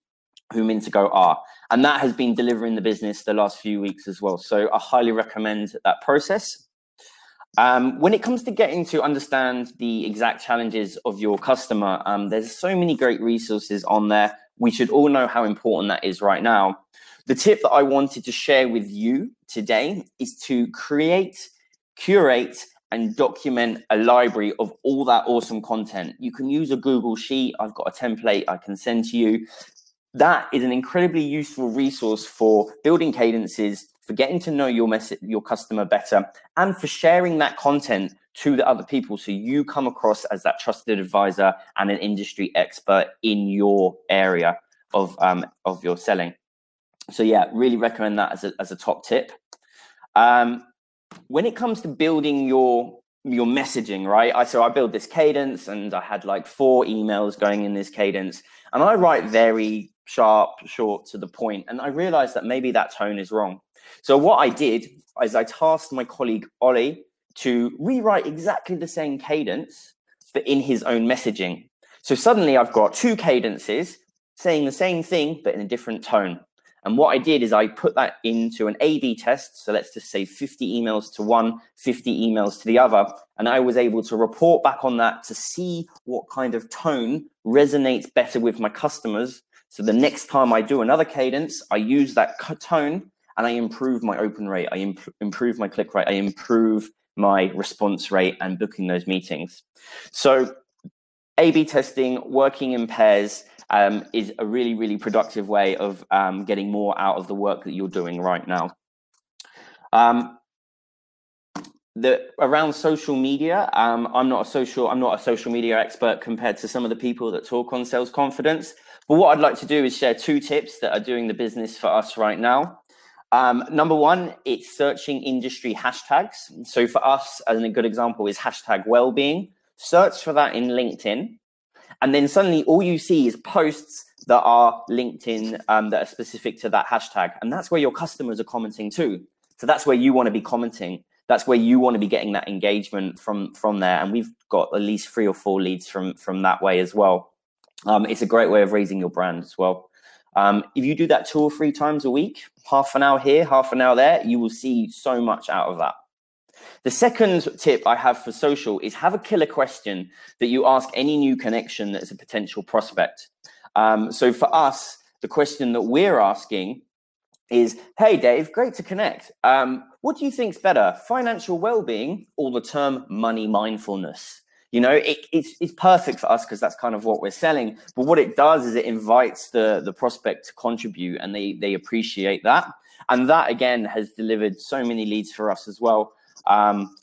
who Mintago are, and that has been delivering the business the last few weeks as well. So I highly recommend that process. Um, when it comes to getting to understand the exact challenges of your customer, um, there's so many great resources on there. We should all know how important that is right now. The tip that I wanted to share with you today is to create, curate, and document a library of all that awesome content. You can use a Google Sheet. I've got a template I can send to you. That is an incredibly useful resource for building cadences, for getting to know your message, your customer better, and for sharing that content to the other people so you come across as that trusted advisor and an industry expert in your area of um, of your selling. So yeah, really recommend that as a, as a top tip. Um, when it comes to building your your messaging, right? I so I build this cadence and I had like four emails going in this cadence, and I write very sharp, short to the point, and I realized that maybe that tone is wrong. So what I did is I tasked my colleague Ollie to rewrite exactly the same cadence, but in his own messaging. So suddenly I've got two cadences saying the same thing, but in a different tone. And what I did is I put that into an A B test. So let's just say 50 emails to one, 50 emails to the other. And I was able to report back on that to see what kind of tone resonates better with my customers. So the next time I do another cadence, I use that tone and I improve my open rate. I imp- improve my click rate. I improve my response rate and booking those meetings. So A B testing, working in pairs um, is a really, really productive way of um, getting more out of the work that you're doing right now. Um, the around social media, um, I'm not a social, I'm not a social media expert compared to some of the people that talk on sales confidence. But what I'd like to do is share two tips that are doing the business for us right now. Um, number one, it's searching industry hashtags. So for us, as a good example, is hashtag well-being. Search for that in LinkedIn and then suddenly all you see is posts that are LinkedIn um, that are specific to that hashtag. And that's where your customers are commenting too. So that's where you want to be commenting. That's where you want to be getting that engagement from from there. And we've got at least three or four leads from from that way as well. Um, it's a great way of raising your brand as well. Um, if you do that two or three times a week, half an hour here, half an hour there, you will see so much out of that. The second tip I have for social is have a killer question that you ask any new connection that's a potential prospect. Um, so for us, the question that we're asking is, "Hey Dave, great to connect. Um, what do you think's better, financial well-being or the term money mindfulness?" You know, it, it's it's perfect for us because that's kind of what we're selling. But what it does is it invites the the prospect to contribute, and they they appreciate that. And that again has delivered so many leads for us as well. Um,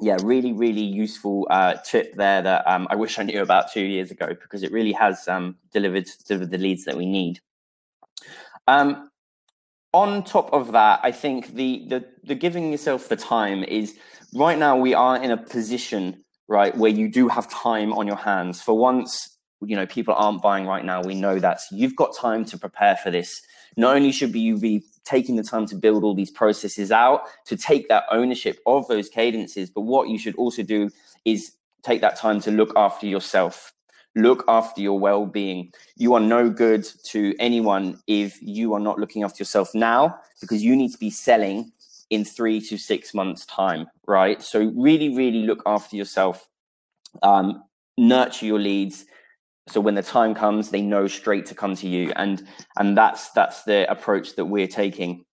yeah, really, really useful uh, tip there that um, I wish I knew about two years ago because it really has um, delivered delivered the leads that we need. Um, on top of that, I think the, the the giving yourself the time is right now we are in a position right where you do have time on your hands. For once, you know people aren't buying right now. We know that so you've got time to prepare for this. Not only should you be taking the time to build all these processes out, to take that ownership of those cadences. But what you should also do is take that time to look after yourself, look after your well being. You are no good to anyone if you are not looking after yourself now, because you need to be selling in three to six months' time, right? So, really, really look after yourself, um, nurture your leads, so when the time comes they know straight to come to you and and that's that's the approach that we're taking.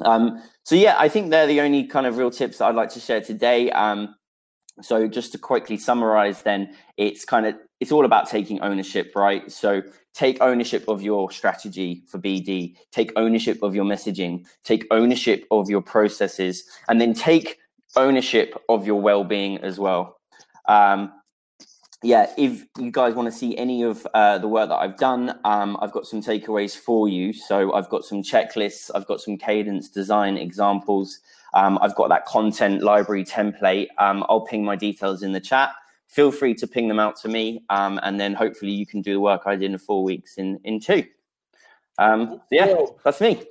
Um, so yeah i think they're the only kind of real tips that i'd like to share today. Um, so just to quickly summarize then it's kind of it's all about taking ownership right so take ownership of your strategy for bd take ownership of your messaging take ownership of your processes and then take ownership of your well-being as well um, yeah, if you guys want to see any of uh, the work that I've done, um, I've got some takeaways for you. So I've got some checklists, I've got some cadence design examples, um, I've got that content library template. Um, I'll ping my details in the chat. Feel free to ping them out to me, um, and then hopefully you can do the work I did in four weeks in in two. Um, yeah, that's me.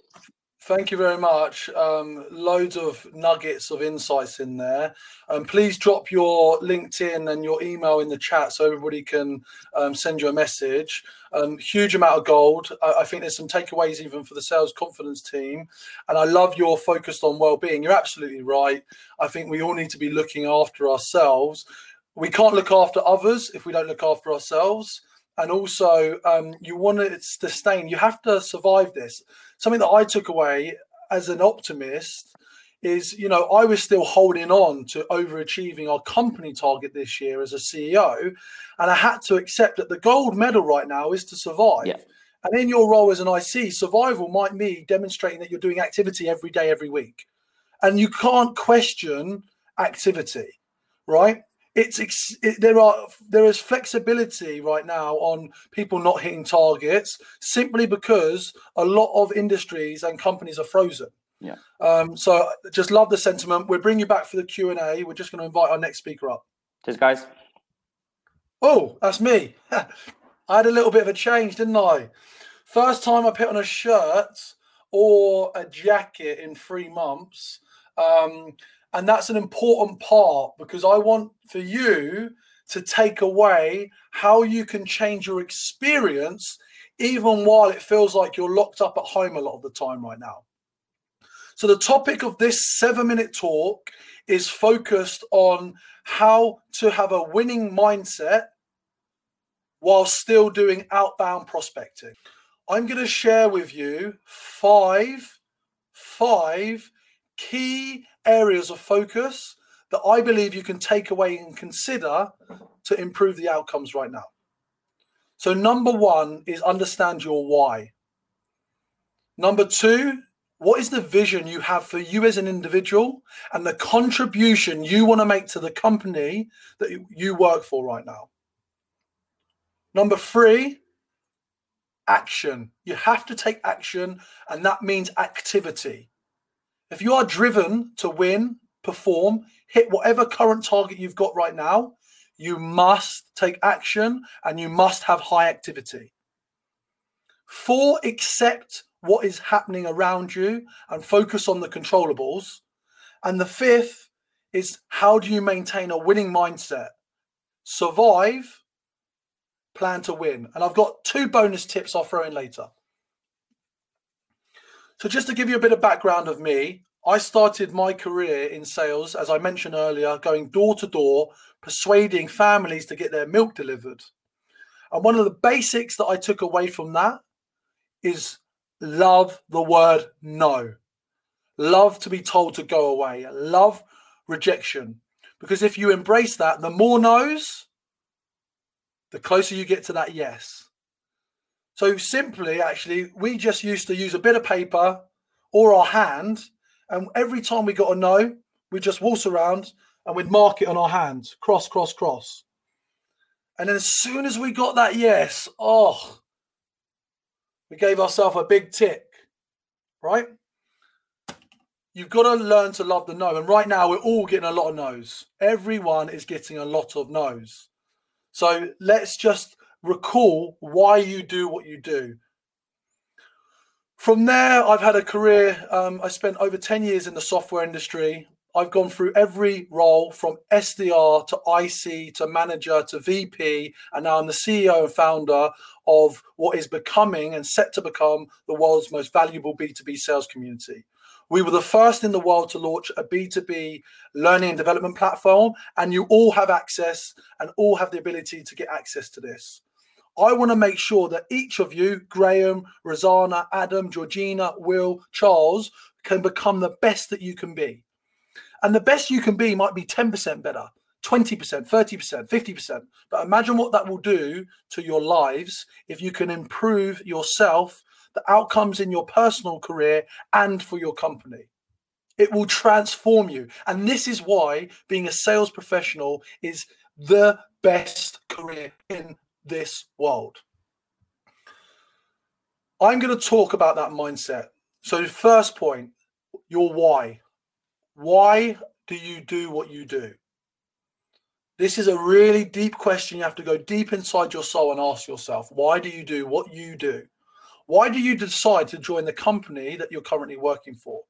Thank you very much. Um, loads of nuggets of insights in there. Um, please drop your LinkedIn and your email in the chat so everybody can um, send you a message. Um, huge amount of gold. I, I, think there's some takeaways even for the sales confidence team. And I love your focus on well-being. You're absolutely right. I think we all need to be looking after ourselves. We can't look after others if we don't look after ourselves and also um, you want to sustain. You have to survive this. Something that i took away as an optimist is you know i was still holding on to overachieving our company target this year as a ceo and i had to accept that the gold medal right now is to survive. Yeah. and in your role as an ic survival might mean demonstrating that you're doing activity every day every week. And you can't question activity right it's it, there are there is flexibility right now on people not hitting targets simply because a lot of industries and companies are frozen. Yeah. Um, so just love the sentiment. We're bringing you back for the Q and A. We're just going to invite our next speaker up. Cheers, guys. Oh, that's me. [laughs] I had a little bit of a change, didn't I? First time I put on a shirt or a jacket in three months. Um, and that's an important part because I want for you to take away how you can change your experience, even while it feels like you're locked up at home a lot of the time right now. So, the topic of this seven minute talk is focused on how to have a winning mindset while still doing outbound prospecting. I'm going to share with you five, five key areas of focus that I believe you can take away and consider to improve the outcomes right now. So, number one is understand your why. Number two, what is the vision you have for you as an individual and the contribution you want to make to the company that you work for right now? Number three, action. You have to take action, and that means activity. If you are driven to win, perform, hit whatever current target you've got right now, you must take action and you must have high activity. Four, accept what is happening around you and focus on the controllables. And the fifth is how do you maintain a winning mindset? Survive, plan to win. And I've got two bonus tips I'll throw in later. So, just to give you a bit of background of me, I started my career in sales, as I mentioned earlier, going door to door, persuading families to get their milk delivered. And one of the basics that I took away from that is love the word no. Love to be told to go away. Love rejection. Because if you embrace that, the more no's, the closer you get to that yes. So simply, actually, we just used to use a bit of paper or our hand, and every time we got a no, we just waltz around and we'd mark it on our hand, cross, cross, cross. And then as soon as we got that yes, oh, we gave ourselves a big tick, right? You've got to learn to love the no. And right now, we're all getting a lot of no's. Everyone is getting a lot of no's. So let's just recall why you do what you do. From there, I've had a career. Um, I spent over 10 years in the software industry. I've gone through every role from SDR to IC to manager to VP, and now I'm the CEO and founder of what is becoming and set to become the world's most valuable B2B sales community. We were the first in the world to launch a B2B learning and development platform, and you all have access and all have the ability to get access to this. I want to make sure that each of you, Graham, Rosanna, Adam, Georgina, Will, Charles, can become the best that you can be. And the best you can be might be 10% better, 20%, 30%, 50%. But imagine what that will do to your lives if you can improve yourself, the outcomes in your personal career, and for your company. It will transform you. And this is why being a sales professional is the best career in this world. I'm going to talk about that mindset. So, first point, your why. Why do you do what you do? This is a really deep question. You have to go deep inside your soul and ask yourself, why do you do what you do? Why do you decide to join the company that you're currently working for?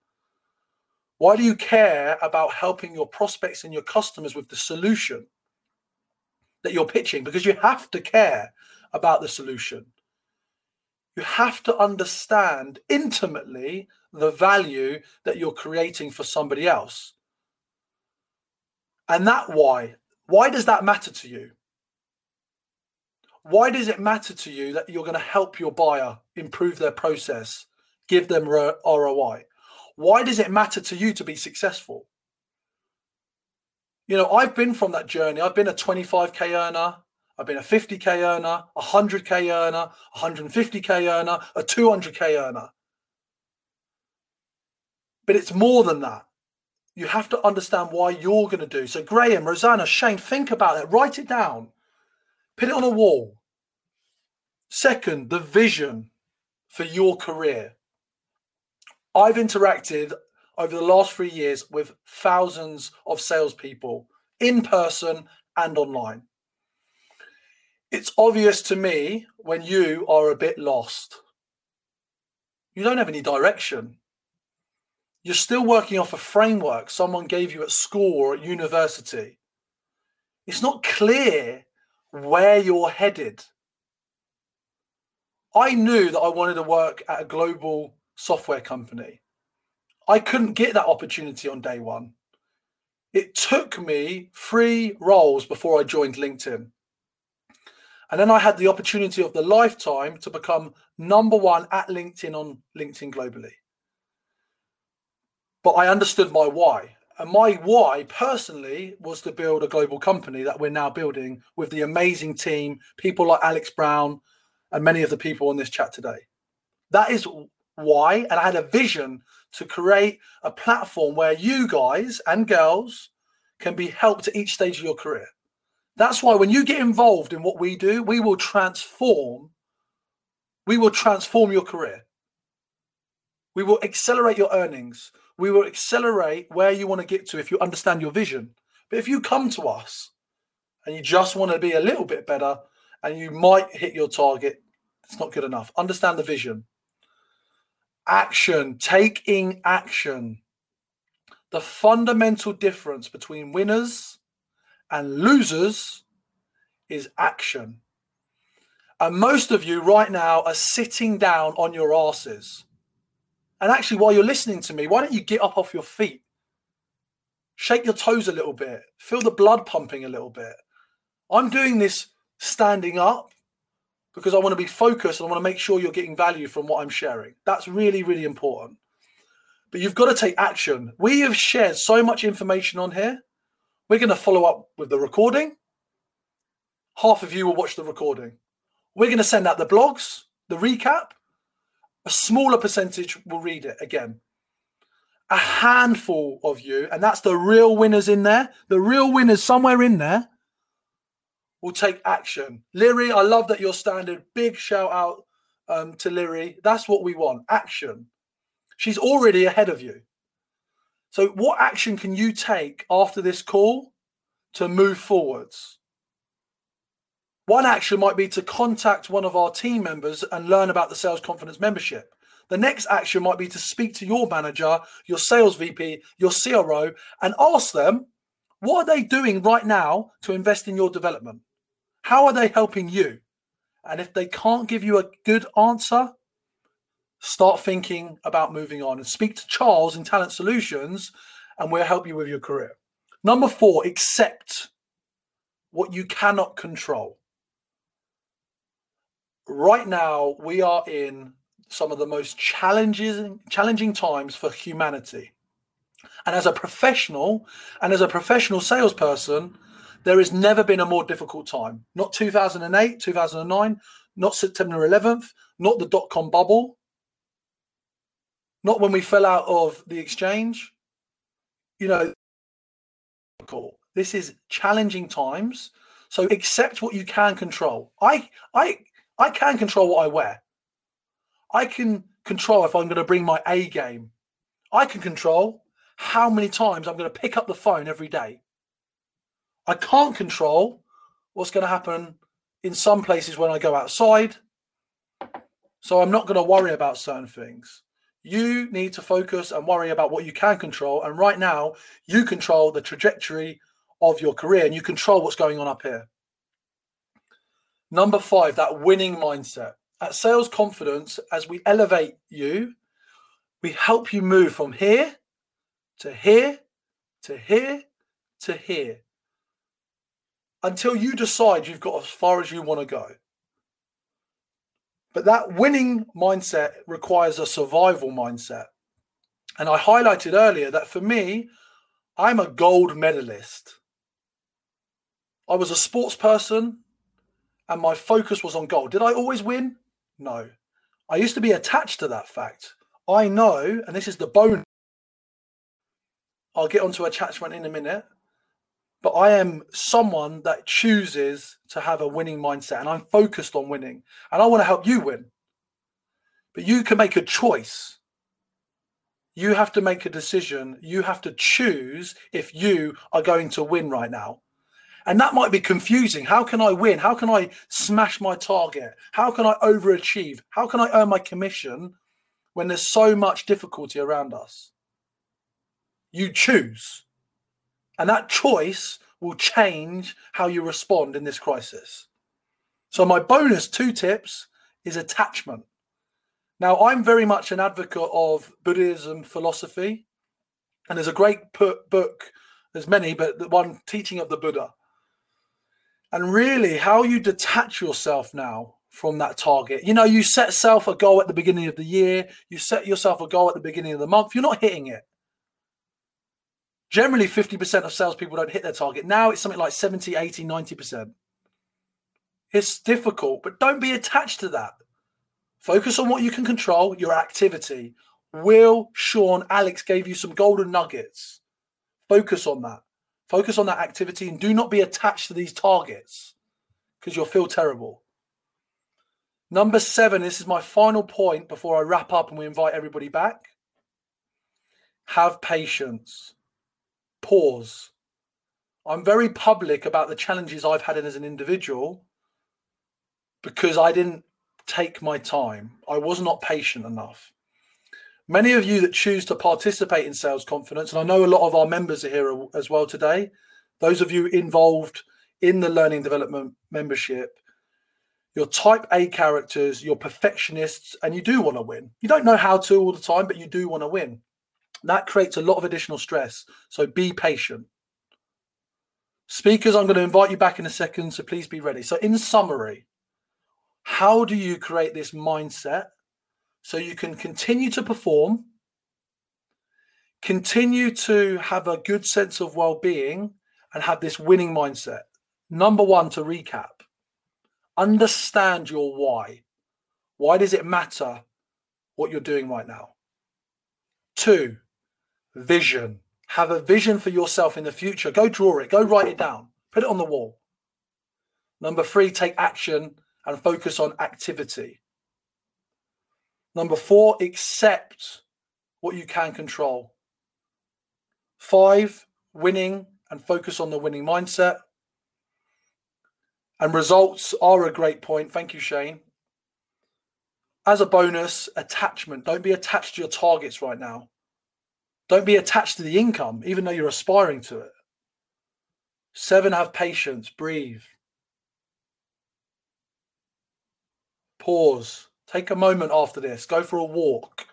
Why do you care about helping your prospects and your customers with the solution that you're pitching? Because you have to care about the solution. You have to understand intimately the value that you're creating for somebody else. And that why? Why does that matter to you? Why does it matter to you that you're going to help your buyer improve their process, give them ROI? Why does it matter to you to be successful? You know, I've been from that journey. I've been a 25k earner. I've been a 50k earner, a 100k earner, 150k earner, a 200k earner. But it's more than that. You have to understand why you're going to do. So, Graham, Rosanna, Shane, think about it. Write it down. Put it on a wall. Second, the vision for your career. I've interacted over the last three years with thousands of salespeople in person and online. It's obvious to me when you are a bit lost. You don't have any direction. You're still working off a framework someone gave you at school or at university. It's not clear where you're headed. I knew that I wanted to work at a global software company. I couldn't get that opportunity on day one. It took me three roles before I joined LinkedIn. And then I had the opportunity of the lifetime to become number one at LinkedIn on LinkedIn globally. But I understood my why. And my why personally was to build a global company that we're now building with the amazing team, people like Alex Brown and many of the people on this chat today. That is why. And I had a vision to create a platform where you guys and girls can be helped at each stage of your career. That's why when you get involved in what we do, we will transform. We will transform your career. We will accelerate your earnings we will accelerate where you want to get to if you understand your vision. But if you come to us and you just want to be a little bit better and you might hit your target, it's not good enough. Understand the vision. Action, taking action. The fundamental difference between winners and losers is action. And most of you right now are sitting down on your asses and actually, while you're listening to me, why don't you get up off your feet? Shake your toes a little bit, feel the blood pumping a little bit. I'm doing this standing up because I want to be focused and I want to make sure you're getting value from what I'm sharing. That's really, really important. But you've got to take action. We have shared so much information on here. We're going to follow up with the recording. Half of you will watch the recording. We're going to send out the blogs, the recap, a smaller percentage will read it again. A handful of you, and that's the real winners in there, the real winners somewhere in there, will take action. Lyri, I love that you're standing. Big shout out um, to Lyri. That's what we want action. She's already ahead of you. So, what action can you take after this call to move forwards? One action might be to contact one of our team members and learn about the sales confidence membership. The next action might be to speak to your manager, your sales VP, your CRO, and ask them what are they doing right now to invest in your development? How are they helping you? And if they can't give you a good answer, start thinking about moving on and speak to Charles in Talent Solutions, and we'll help you with your career. Number four, accept what you cannot control right now we are in some of the most challenging challenging times for humanity. And as a professional and as a professional salesperson, there has never been a more difficult time. Not 2008, 2009, not September 11th, not the dot com bubble, not when we fell out of the exchange. You know, this is challenging times. So accept what you can control. I I I can control what I wear. I can control if I'm going to bring my A game. I can control how many times I'm going to pick up the phone every day. I can't control what's going to happen in some places when I go outside. So I'm not going to worry about certain things. You need to focus and worry about what you can control. And right now, you control the trajectory of your career and you control what's going on up here. Number five, that winning mindset. At Sales Confidence, as we elevate you, we help you move from here to here to here to here until you decide you've got as far as you want to go. But that winning mindset requires a survival mindset. And I highlighted earlier that for me, I'm a gold medalist. I was a sports person and my focus was on gold. Did I always win? No. I used to be attached to that fact. I know, and this is the bone. I'll get onto attachment in a minute, but I am someone that chooses to have a winning mindset and I'm focused on winning and I want to help you win. But you can make a choice. You have to make a decision. You have to choose if you are going to win right now. And that might be confusing. How can I win? How can I smash my target? How can I overachieve? How can I earn my commission when there's so much difficulty around us? You choose. And that choice will change how you respond in this crisis. So, my bonus two tips is attachment. Now, I'm very much an advocate of Buddhism philosophy. And there's a great book, there's many, but the one teaching of the Buddha and really how you detach yourself now from that target. You know, you set self a goal at the beginning of the year, you set yourself a goal at the beginning of the month, you're not hitting it. Generally, 50% of salespeople don't hit their target. Now it's something like 70, 80, 90%. It's difficult, but don't be attached to that. Focus on what you can control, your activity. Will, Sean, Alex gave you some golden nuggets. Focus on that. Focus on that activity and do not be attached to these targets because you'll feel terrible. Number seven, this is my final point before I wrap up and we invite everybody back. Have patience. Pause. I'm very public about the challenges I've had as an individual because I didn't take my time. I was not patient enough. Many of you that choose to participate in sales confidence, and I know a lot of our members are here as well today, those of you involved in the learning development membership, you're type A characters, you're perfectionists, and you do want to win. You don't know how to all the time, but you do want to win. That creates a lot of additional stress. So be patient. Speakers, I'm going to invite you back in a second, so please be ready. So, in summary, how do you create this mindset so you can continue to perform, continue to have a good sense of well being, and have this winning mindset. Number one, to recap, understand your why. Why does it matter what you're doing right now? Two, vision. Have a vision for yourself in the future. Go draw it, go write it down, put it on the wall. Number three, take action and focus on activity. Number four, accept what you can control. Five, winning and focus on the winning mindset. And results are a great point. Thank you, Shane. As a bonus, attachment. Don't be attached to your targets right now. Don't be attached to the income, even though you're aspiring to it. Seven, have patience. Breathe. Pause. Take a moment after this, go for a walk.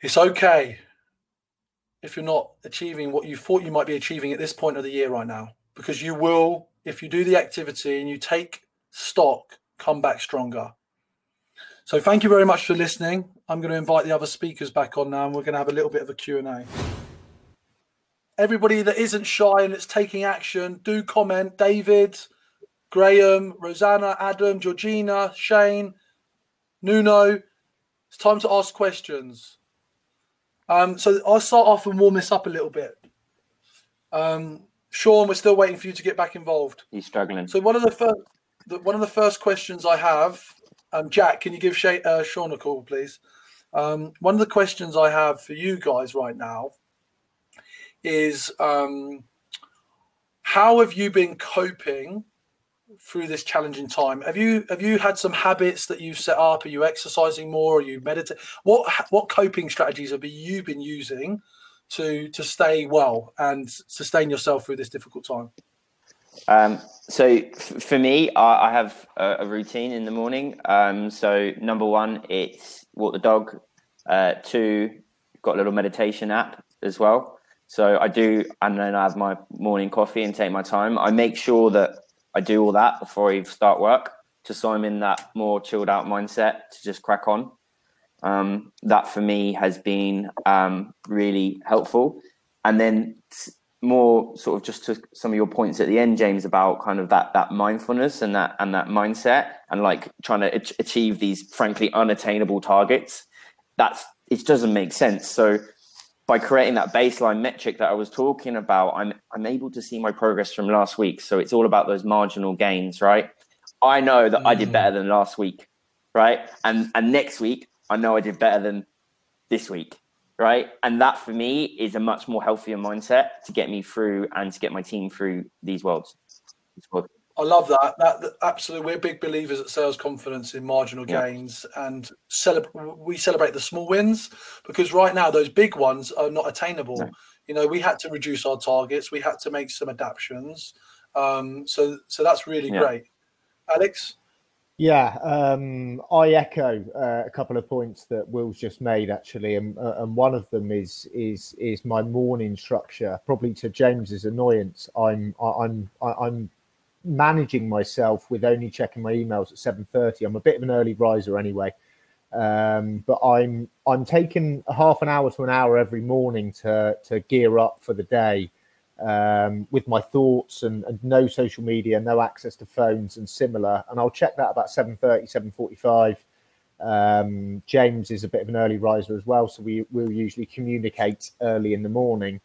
It's okay if you're not achieving what you thought you might be achieving at this point of the year right now, because you will, if you do the activity and you take stock, come back stronger. So thank you very much for listening. I'm going to invite the other speakers back on now and we're going to have a little bit of a Q&A. Everybody that isn't shy and that's taking action, do comment. David, Graham, Rosanna, Adam, Georgina, Shane, Nuno. It's time to ask questions. Um, so I'll start off and warm this up a little bit. Um, Sean, we're still waiting for you to get back involved. He's struggling. So one of the first, the, one of the first questions I have, um, Jack, can you give Shay, uh, Sean a call, please? Um, one of the questions I have for you guys right now is um, how have you been coping through this challenging time. Have you have you had some habits that you've set up? Are you exercising more? Are you meditate? What what coping strategies have you been using to to stay well and sustain yourself through this difficult time? Um, so f- for me, I, I have a, a, routine in the morning. Um, so number one, it's walk the dog. Uh, two, got a little meditation app as well. So I do, and then I have my morning coffee and take my time. I make sure that I do all that before I start work, just so I'm in that more chilled out mindset to just crack on. Um, that for me has been um, really helpful. And then more sort of just to some of your points at the end, James, about kind of that that mindfulness and that and that mindset and like trying to achieve these frankly unattainable targets. That's it doesn't make sense. So by creating that baseline metric that I was talking about, I'm I'm able to see my progress from last week. So it's all about those marginal gains, right? I know that mm. I did mm. better than last week, right? And and next week I know I did better than this week right? And that for me is a much more healthier mindset to get me through and to get my team through these worlds. I love that. That, that, absolutely, we're big believers at sales confidence in marginal yeah. gains, and celebrate. We celebrate the small wins because right now those big ones are not attainable. No. You know, we had to reduce our targets. We had to make some adaptations. Um, so, so that's really yeah. great. Alex. Yeah, um, I echo uh, a couple of points that Will's just made actually, and, uh, and one of them is is is my morning structure. Probably to James's annoyance, I'm I'm I'm managing myself with only checking my emails at seven thirty. I'm a bit of an early riser anyway, um, but I'm I'm taking half an hour to an hour every morning to to gear up for the day um, with my thoughts and, and, no social media, no access to phones and similar. And I'll check that about 7.30, 7.45. Um, James is a bit of an early riser as well, so we will usually communicate early in the morning.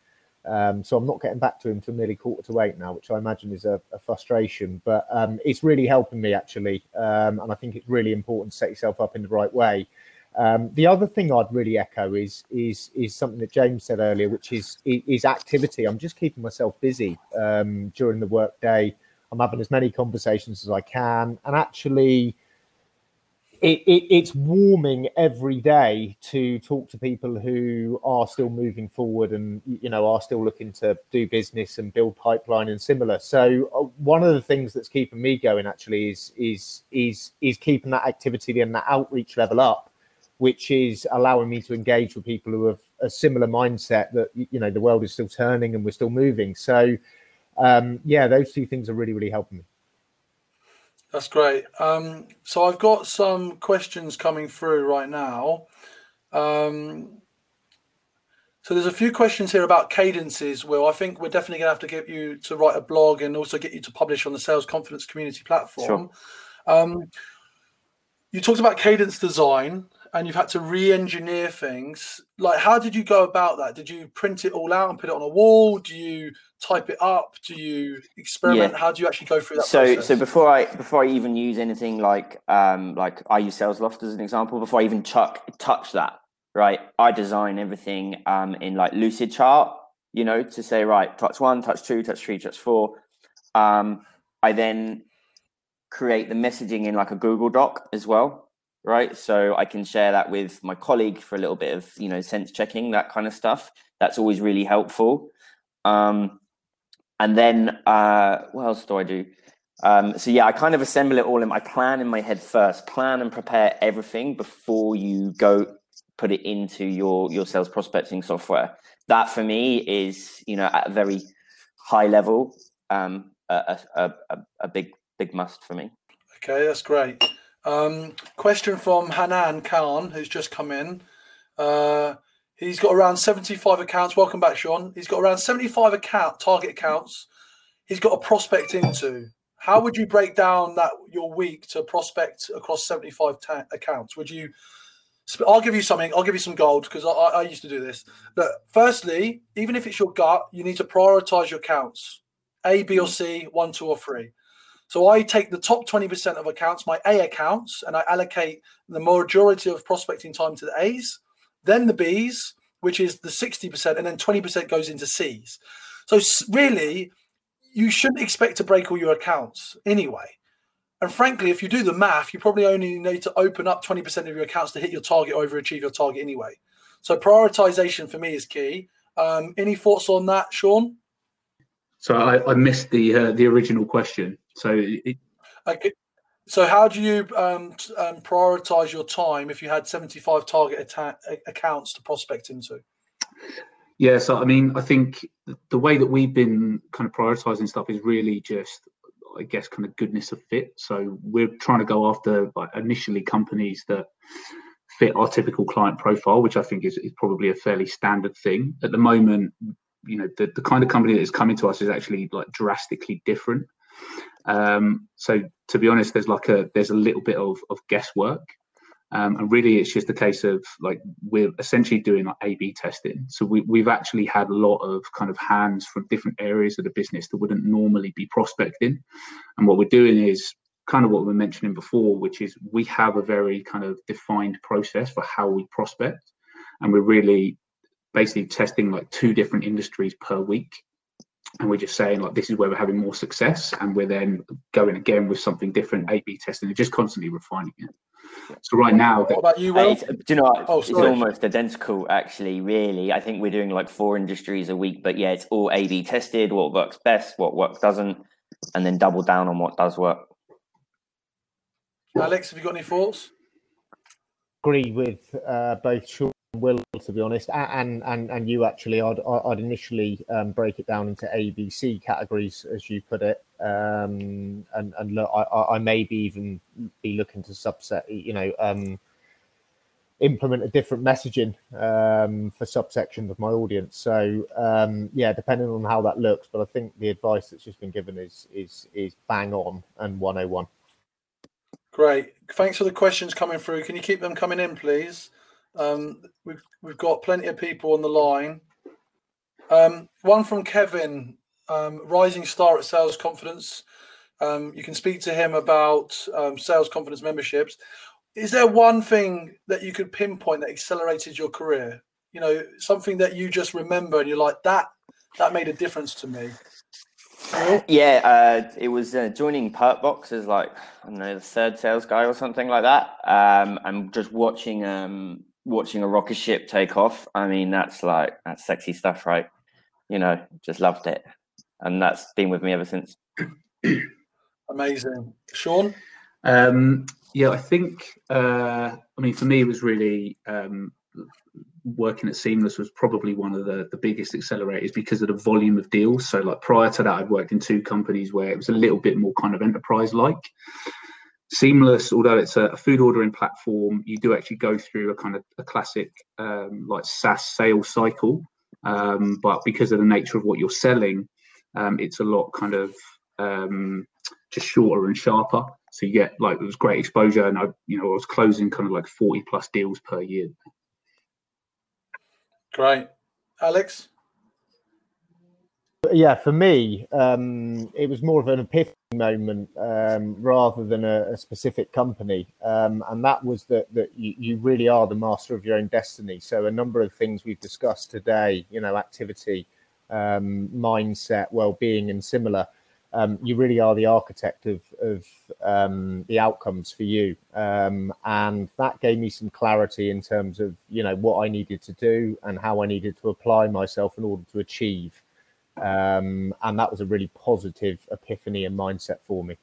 Um, so I'm not getting back to him till nearly quarter to eight now, which I imagine is a, a frustration. But um, it's really helping me actually, um, and I think it's really important to set yourself up in the right way. Um, the other thing I'd really echo is is is something that James said earlier, which is is activity. I'm just keeping myself busy um, during the workday. I'm having as many conversations as I can, and actually, it, it, it's warming every day to talk to people who are still moving forward and you know are still looking to do business and build pipeline and similar. So uh, one of the things that's keeping me going actually is is is is keeping that activity and that outreach level up which is allowing me to engage with people who have a similar mindset that you know the world is still turning and we're still moving. So um, yeah, those two things are really really helping me. That's great. Um, so I've got some questions coming through right now. Um, so there's a few questions here about cadences. Will I think we're definitely going to have to get you to write a blog and also get you to publish on the Sales Confidence Community platform. Sure. Um, you talked about cadence design and you've had to re-engineer things. Like how did you go about that? Did you print it all out and put it on a wall? Do you type it up? Do you experiment? Yeah. how do you actually go through that so process? so before i before i even use anything like um like i use Salesloft as an example before i even chuck touch that right? I design everything um in like Lucidchart you know to say right touch one touch two touch three touch four. Um i then create the messaging in like a google doc as well right? So I can share that with my colleague for a little bit of, you know, sense checking, that kind of stuff. That's always really helpful. Um, and then uh, what else do I do? Um, so yeah, I kind of assemble it all in my plan in my head first. Plan and prepare everything before you go put it into your your sales prospecting software. That for me is you know at a very high level um, a, a, a, a big big must for me. Okay, that's great. Um, question from Hanan Khan, who's just come in. Uh, he's got around 75 accounts. Welcome back, Sean. He's got around 75 account target accounts. He's got a prospect into. How would you break down that your week to prospect across 75 ta- accounts? Would you? I'll give you something. I'll give you some gold because I, I, used to do this. But firstly, even if it's your gut, you need to prioritize your counts: A, B, or C, one, two, or three. So I take the top 20% of accounts, my A accounts, and I allocate the majority of prospecting time to the A's, then the B's, which is the 60%, and then 20% goes into C's. So really, you shouldn't expect to break all your accounts anyway. And frankly, if you do the math, you probably only need to open up 20% of your accounts to hit your target, or overachieve your target anyway. So prioritization for me is key. Um, any thoughts on that, Sean? So I, I missed the uh, the original question. So it, okay. So how do you um, um, prioritize your time if you had 75 target atta- accounts to prospect into? Yeah, so I mean, I think the way that we've been kind of prioritizing stuff is really just, I guess, kind of goodness of fit. So we're trying to go after like, initially companies that fit our typical client profile, which I think is, is probably a fairly standard thing. At the moment, you know, the, the kind of company that is coming to us is actually like drastically different. Um, so to be honest, there's like a there's a little bit of, of guesswork. Um, and really, it's just a case of like we're essentially doing like A/B testing. So we, we've actually had a lot of kind of hands from different areas of the business that wouldn't normally be prospecting. And what we're doing is kind of what we were mentioning before, which is we have a very kind of defined process for how we prospect, and we're really basically testing like two different industries per week. And we're just saying like this is where we're having more success, and we're then going again with something different, A/B testing, and just constantly refining it. So right now, what about you, Will? do you know what? Oh, it's almost identical, actually. Really, I think we're doing like four industries a week, but yeah, it's all A/B tested. What works best, what works doesn't, and then double down on what does work. Alex, have you got any thoughts? Agree with uh, both Sean and Will, to be honest, and and and you actually. I'd I'd initially um, break it down into A, B, C categories, as you put it, um, and and look, I, I maybe even be looking to subset, you know. Um, implement a different messaging um, for subsections of my audience. So um, yeah, depending on how that looks, but I think the advice that's just been given is is is bang on and 101. Great. Thanks for the questions coming through. Can you keep them coming in, please? Um, we've we've got plenty of people on the line. Um, one from Kevin, um, rising star at Sales Confidence. Um, you can speak to him about um, sales confidence memberships. Is there one thing that you could pinpoint that accelerated your career? You know, something that you just remember and you're like that. That made a difference to me. Yeah, uh, it was uh, joining Perkbox as like I don't know the third sales guy or something like that. Um, I'm just watching um, watching a rocket ship take off. I mean, that's like that's sexy stuff, right? You know, just loved it, and that's been with me ever since. [clears throat] Amazing, Sean. Um, yeah, I think. Uh, I mean, for me, it was really um, working at Seamless was probably one of the, the biggest accelerators because of the volume of deals. So like prior to that, I'd worked in two companies where it was a little bit more kind of enterprise like. Seamless, although it's a, food ordering platform, you do actually go through a kind of a classic um, like SaaS sales cycle. Um, but because of the nature of what you're selling, um, it's a lot kind of um, just shorter and sharper. So you get like it was great exposure, and I, you know, I was closing kind of like 40 plus deals per year. Great. Alex? Yeah, for me, um, it was more of an epiphany moment um, rather than a, a specific company. Um, and that was that, that you, you, really are the master of your own destiny. So, a number of things we've discussed today, you know, activity, um, mindset, well being, and similar, um, you really are the architect of, of um, the outcomes for you. Um, and that gave me some clarity in terms of, you know, what I needed to do and how I needed to apply myself in order to achieve. Um, and that was a really positive epiphany and mindset for me.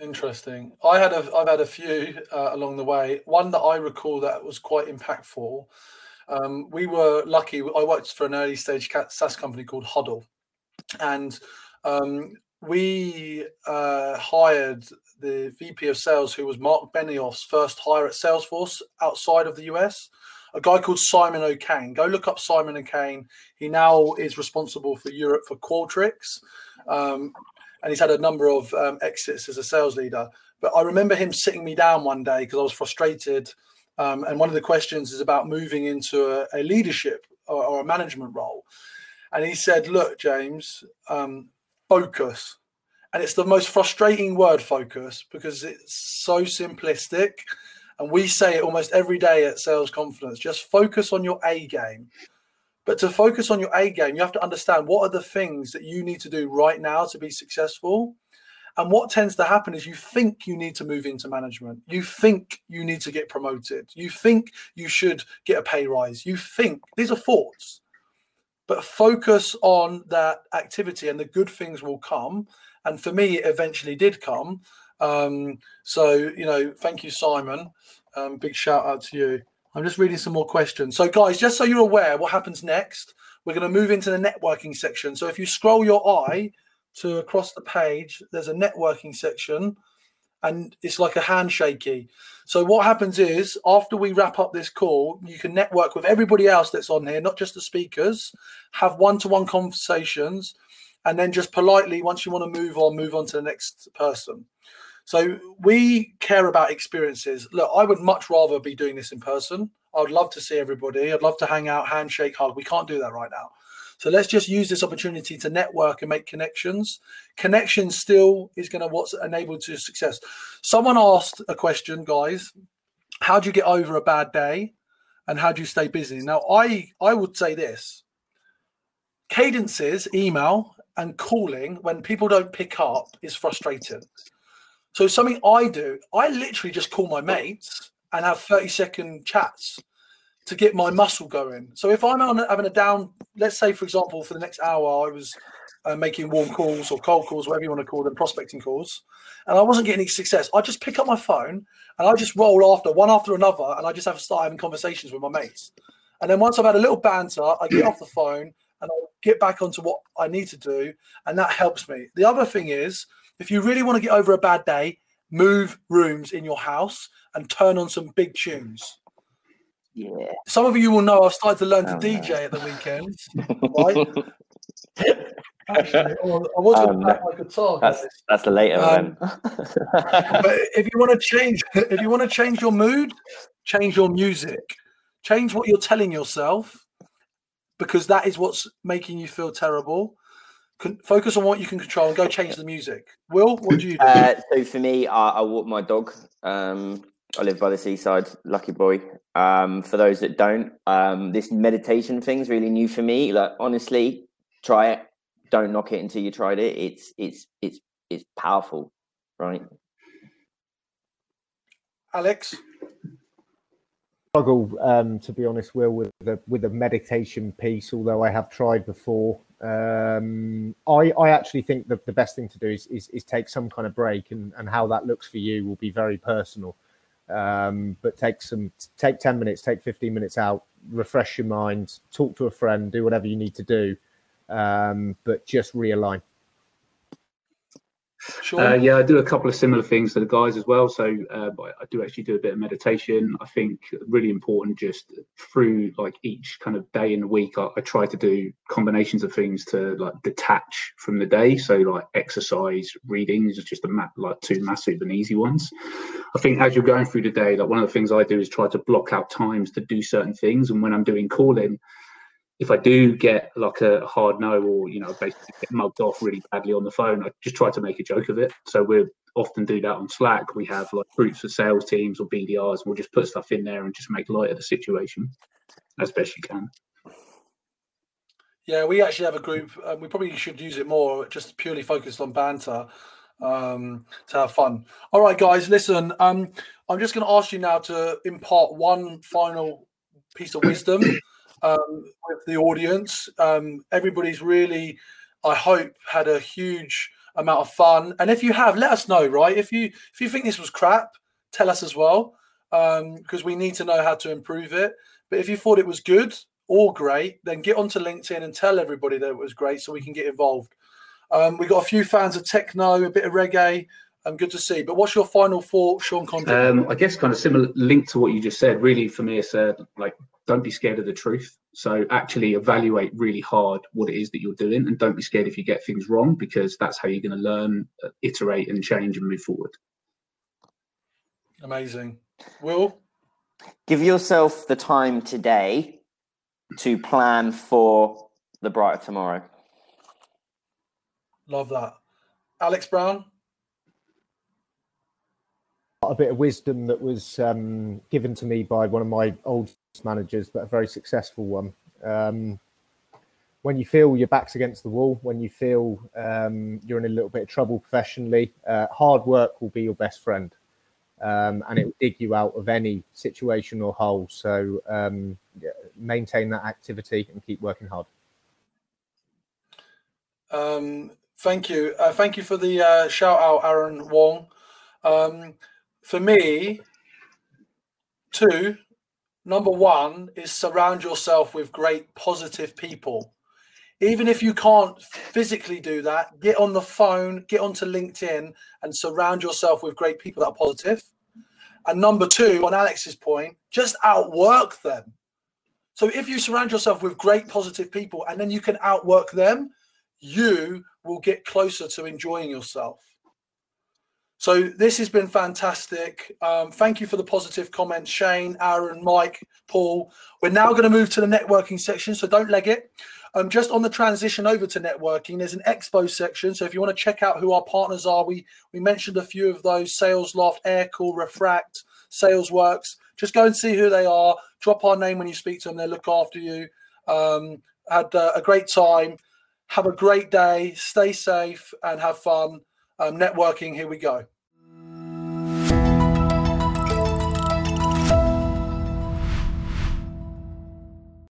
Interesting. I had a, I've had a few uh, along the way. One that I recall that was quite impactful. Um, we were lucky. I worked for an early stage SaaS company called Huddle, and um, we uh, hired the VP of sales, who was Marc Benioff's first hire at Salesforce outside of the US, a guy called Simon O'Kane. Go look up Simon O'Kane. He now is responsible for Europe for Qualtrics. Um, and he's had a number of um, exits as a sales leader. But I remember him sitting me down one day because I was frustrated. Um, and one of the questions is about moving into a, a leadership or, or, a management role. And he said, Look, James, um, focus. And it's the most frustrating word, focus, because it's so simplistic. And we say it almost every day at Sales Confidence just focus on your A game. But to focus on your A game, you have to understand what are the things that you need to do right now to be successful. And what tends to happen is you think you need to move into management. You think you need to get promoted. You think you should get a pay rise. You think these are thoughts. But focus on that activity and the good things will come. And for me, it eventually did come. Um, so, you know, thank you, Simon. Um, big shout out to you. I'm just reading some more questions. So, guys, just so you're aware, what happens next, we're going to move into the networking section. So, if you scroll your eye to across the page, there's a networking section and it's like a handshakey. So, what happens is after we wrap up this call, you can network with everybody else that's on here, not just the speakers, have one to one conversations, and then just politely, once you want to move on, move on to the next person. So we care about experiences. Look, I would much rather be doing this in person. I'd love to see everybody. I'd love to hang out, handshake, hug. We can't do that right now. So let's just use this opportunity to network and make connections. Connection still is going to what's enabled to success. Someone asked a question, guys. How do you get over a bad day, and how do you stay busy? Now, I I would say this: cadences, email, and calling when people don't pick up is frustrating. So something I do, I literally just call my mates and have 30 second chats to get my muscle going. So if I'm on, having a down, let's say for example, for the next hour I was uh, making warm calls or cold calls, whatever you want to call them, prospecting calls, and I wasn't getting any success. I just pick up my phone and I just roll after one after another, and I just have start having conversations with my mates. And then once I've had a little banter, I get off the phone and I get back onto what I need to do, and that helps me. The other thing is if you really want to get over a bad day, move rooms in your house and turn on some big tunes. Yeah. Some of you will know I've started to learn to oh, DJ no. at the weekends. [laughs] Right? Actually, I was going to my guitar. That's that's the later um, [laughs] but if you want to change, if you want to change your mood, change your music, change what you're telling yourself, because that is what's making you feel terrible focus on what you can control and go change the music. Will, what do you do? Uh, so for me, I, I walk my dog. Um, I live by the seaside, lucky boy. Um, for those that don't, um, this meditation thing is really new for me. Like honestly, try it. Don't knock it until you tried it. It's it's it's it's powerful, right? Alex, struggle um, to be honest, Will, with the with the meditation piece. Although I have tried before, um, I, I actually think that the best thing to do is, is, is, take some kind of break, and, and how that looks for you will be very personal. Um, but take some, take 10 minutes, take 15 minutes out, refresh your mind, talk to a friend, do whatever you need to do, um, but just realign. Sure. Uh, yeah, I do a couple of similar things to the guys as well. So uh, I do actually do a bit of meditation. I think really important just through like each kind of day in the week. I, I, try to do combinations of things to like detach from the day. So like exercise, reading is just a ma- like two massive and easy ones. I think as you're going through the day, like one of the things I do is try to block out times to do certain things. And when I'm doing calling, if I do get like a hard no or you know basically get mugged off really badly on the phone, I just try to make a joke of it. So we often do that on Slack. We have like groups of sales teams or BDRs, and we'll just put stuff in there and just make light of the situation as best you can. Yeah, we actually have a group. Um, we probably should use it more, just purely focused on banter um, to have fun. All right, guys, listen. Um, I'm just going to ask you now to impart one final piece of wisdom [clears throat] um, with the audience. Um, everybody's really, I hope, had a huge amount of fun. And if you have, let us know. Right? If you if you think this was crap, tell us as well, because um, we need to know how to improve it. But if you thought it was good or great, then get onto LinkedIn and tell everybody that it was great, so we can get involved. Um, we got a few fans of techno, a bit of reggae. Um, good to see. But what's your final thought, Sean Condron? Um, I guess kind of similar link to what you just said. Really, for me, it's uh, like don't be scared of the truth. So actually evaluate really hard what it is that you're doing, and don't be scared if you get things wrong because that's how you're going to learn, uh, iterate, and change and move forward. Amazing. Will give yourself the time today to plan for the brighter tomorrow. Love that, Alex Brown a bit of wisdom that was um, given to me by one of my old managers, but a very successful one. Um, when you feel your back's against the wall, when you feel um, you're in a little bit of trouble professionally, uh, hard work will be your best friend. Um, and it will dig you out of any situation or hole. So um, yeah, maintain that activity and keep working hard. Um, thank you. Uh, thank you for the uh, shout out, Aaron Wong. Um, for me, two, number one is surround yourself with great positive people even if you can't physically do that, get on the phone, get onto LinkedIn, and surround yourself with great people that are positive. And number two, on Alex's point, just outwork them. So if you surround yourself with great positive people and then you can outwork them, you will get closer to enjoying yourself. So this has been fantastic. Um, thank you for the positive comments, Shane, Aaron, Mike, Paul. We're now going to move to the networking section, so don't leg it. Um, just on the transition over to networking, there's an expo section. So if you want to check out who our partners are, we we mentioned a few of those: Salesloft, Aircall, Refract, SalesWorks. Just go and see who they are. Drop our name when you speak to them. They look after you. Um, had uh, a great time. Have a great day. Stay safe and have fun. Um, networking. Here we go.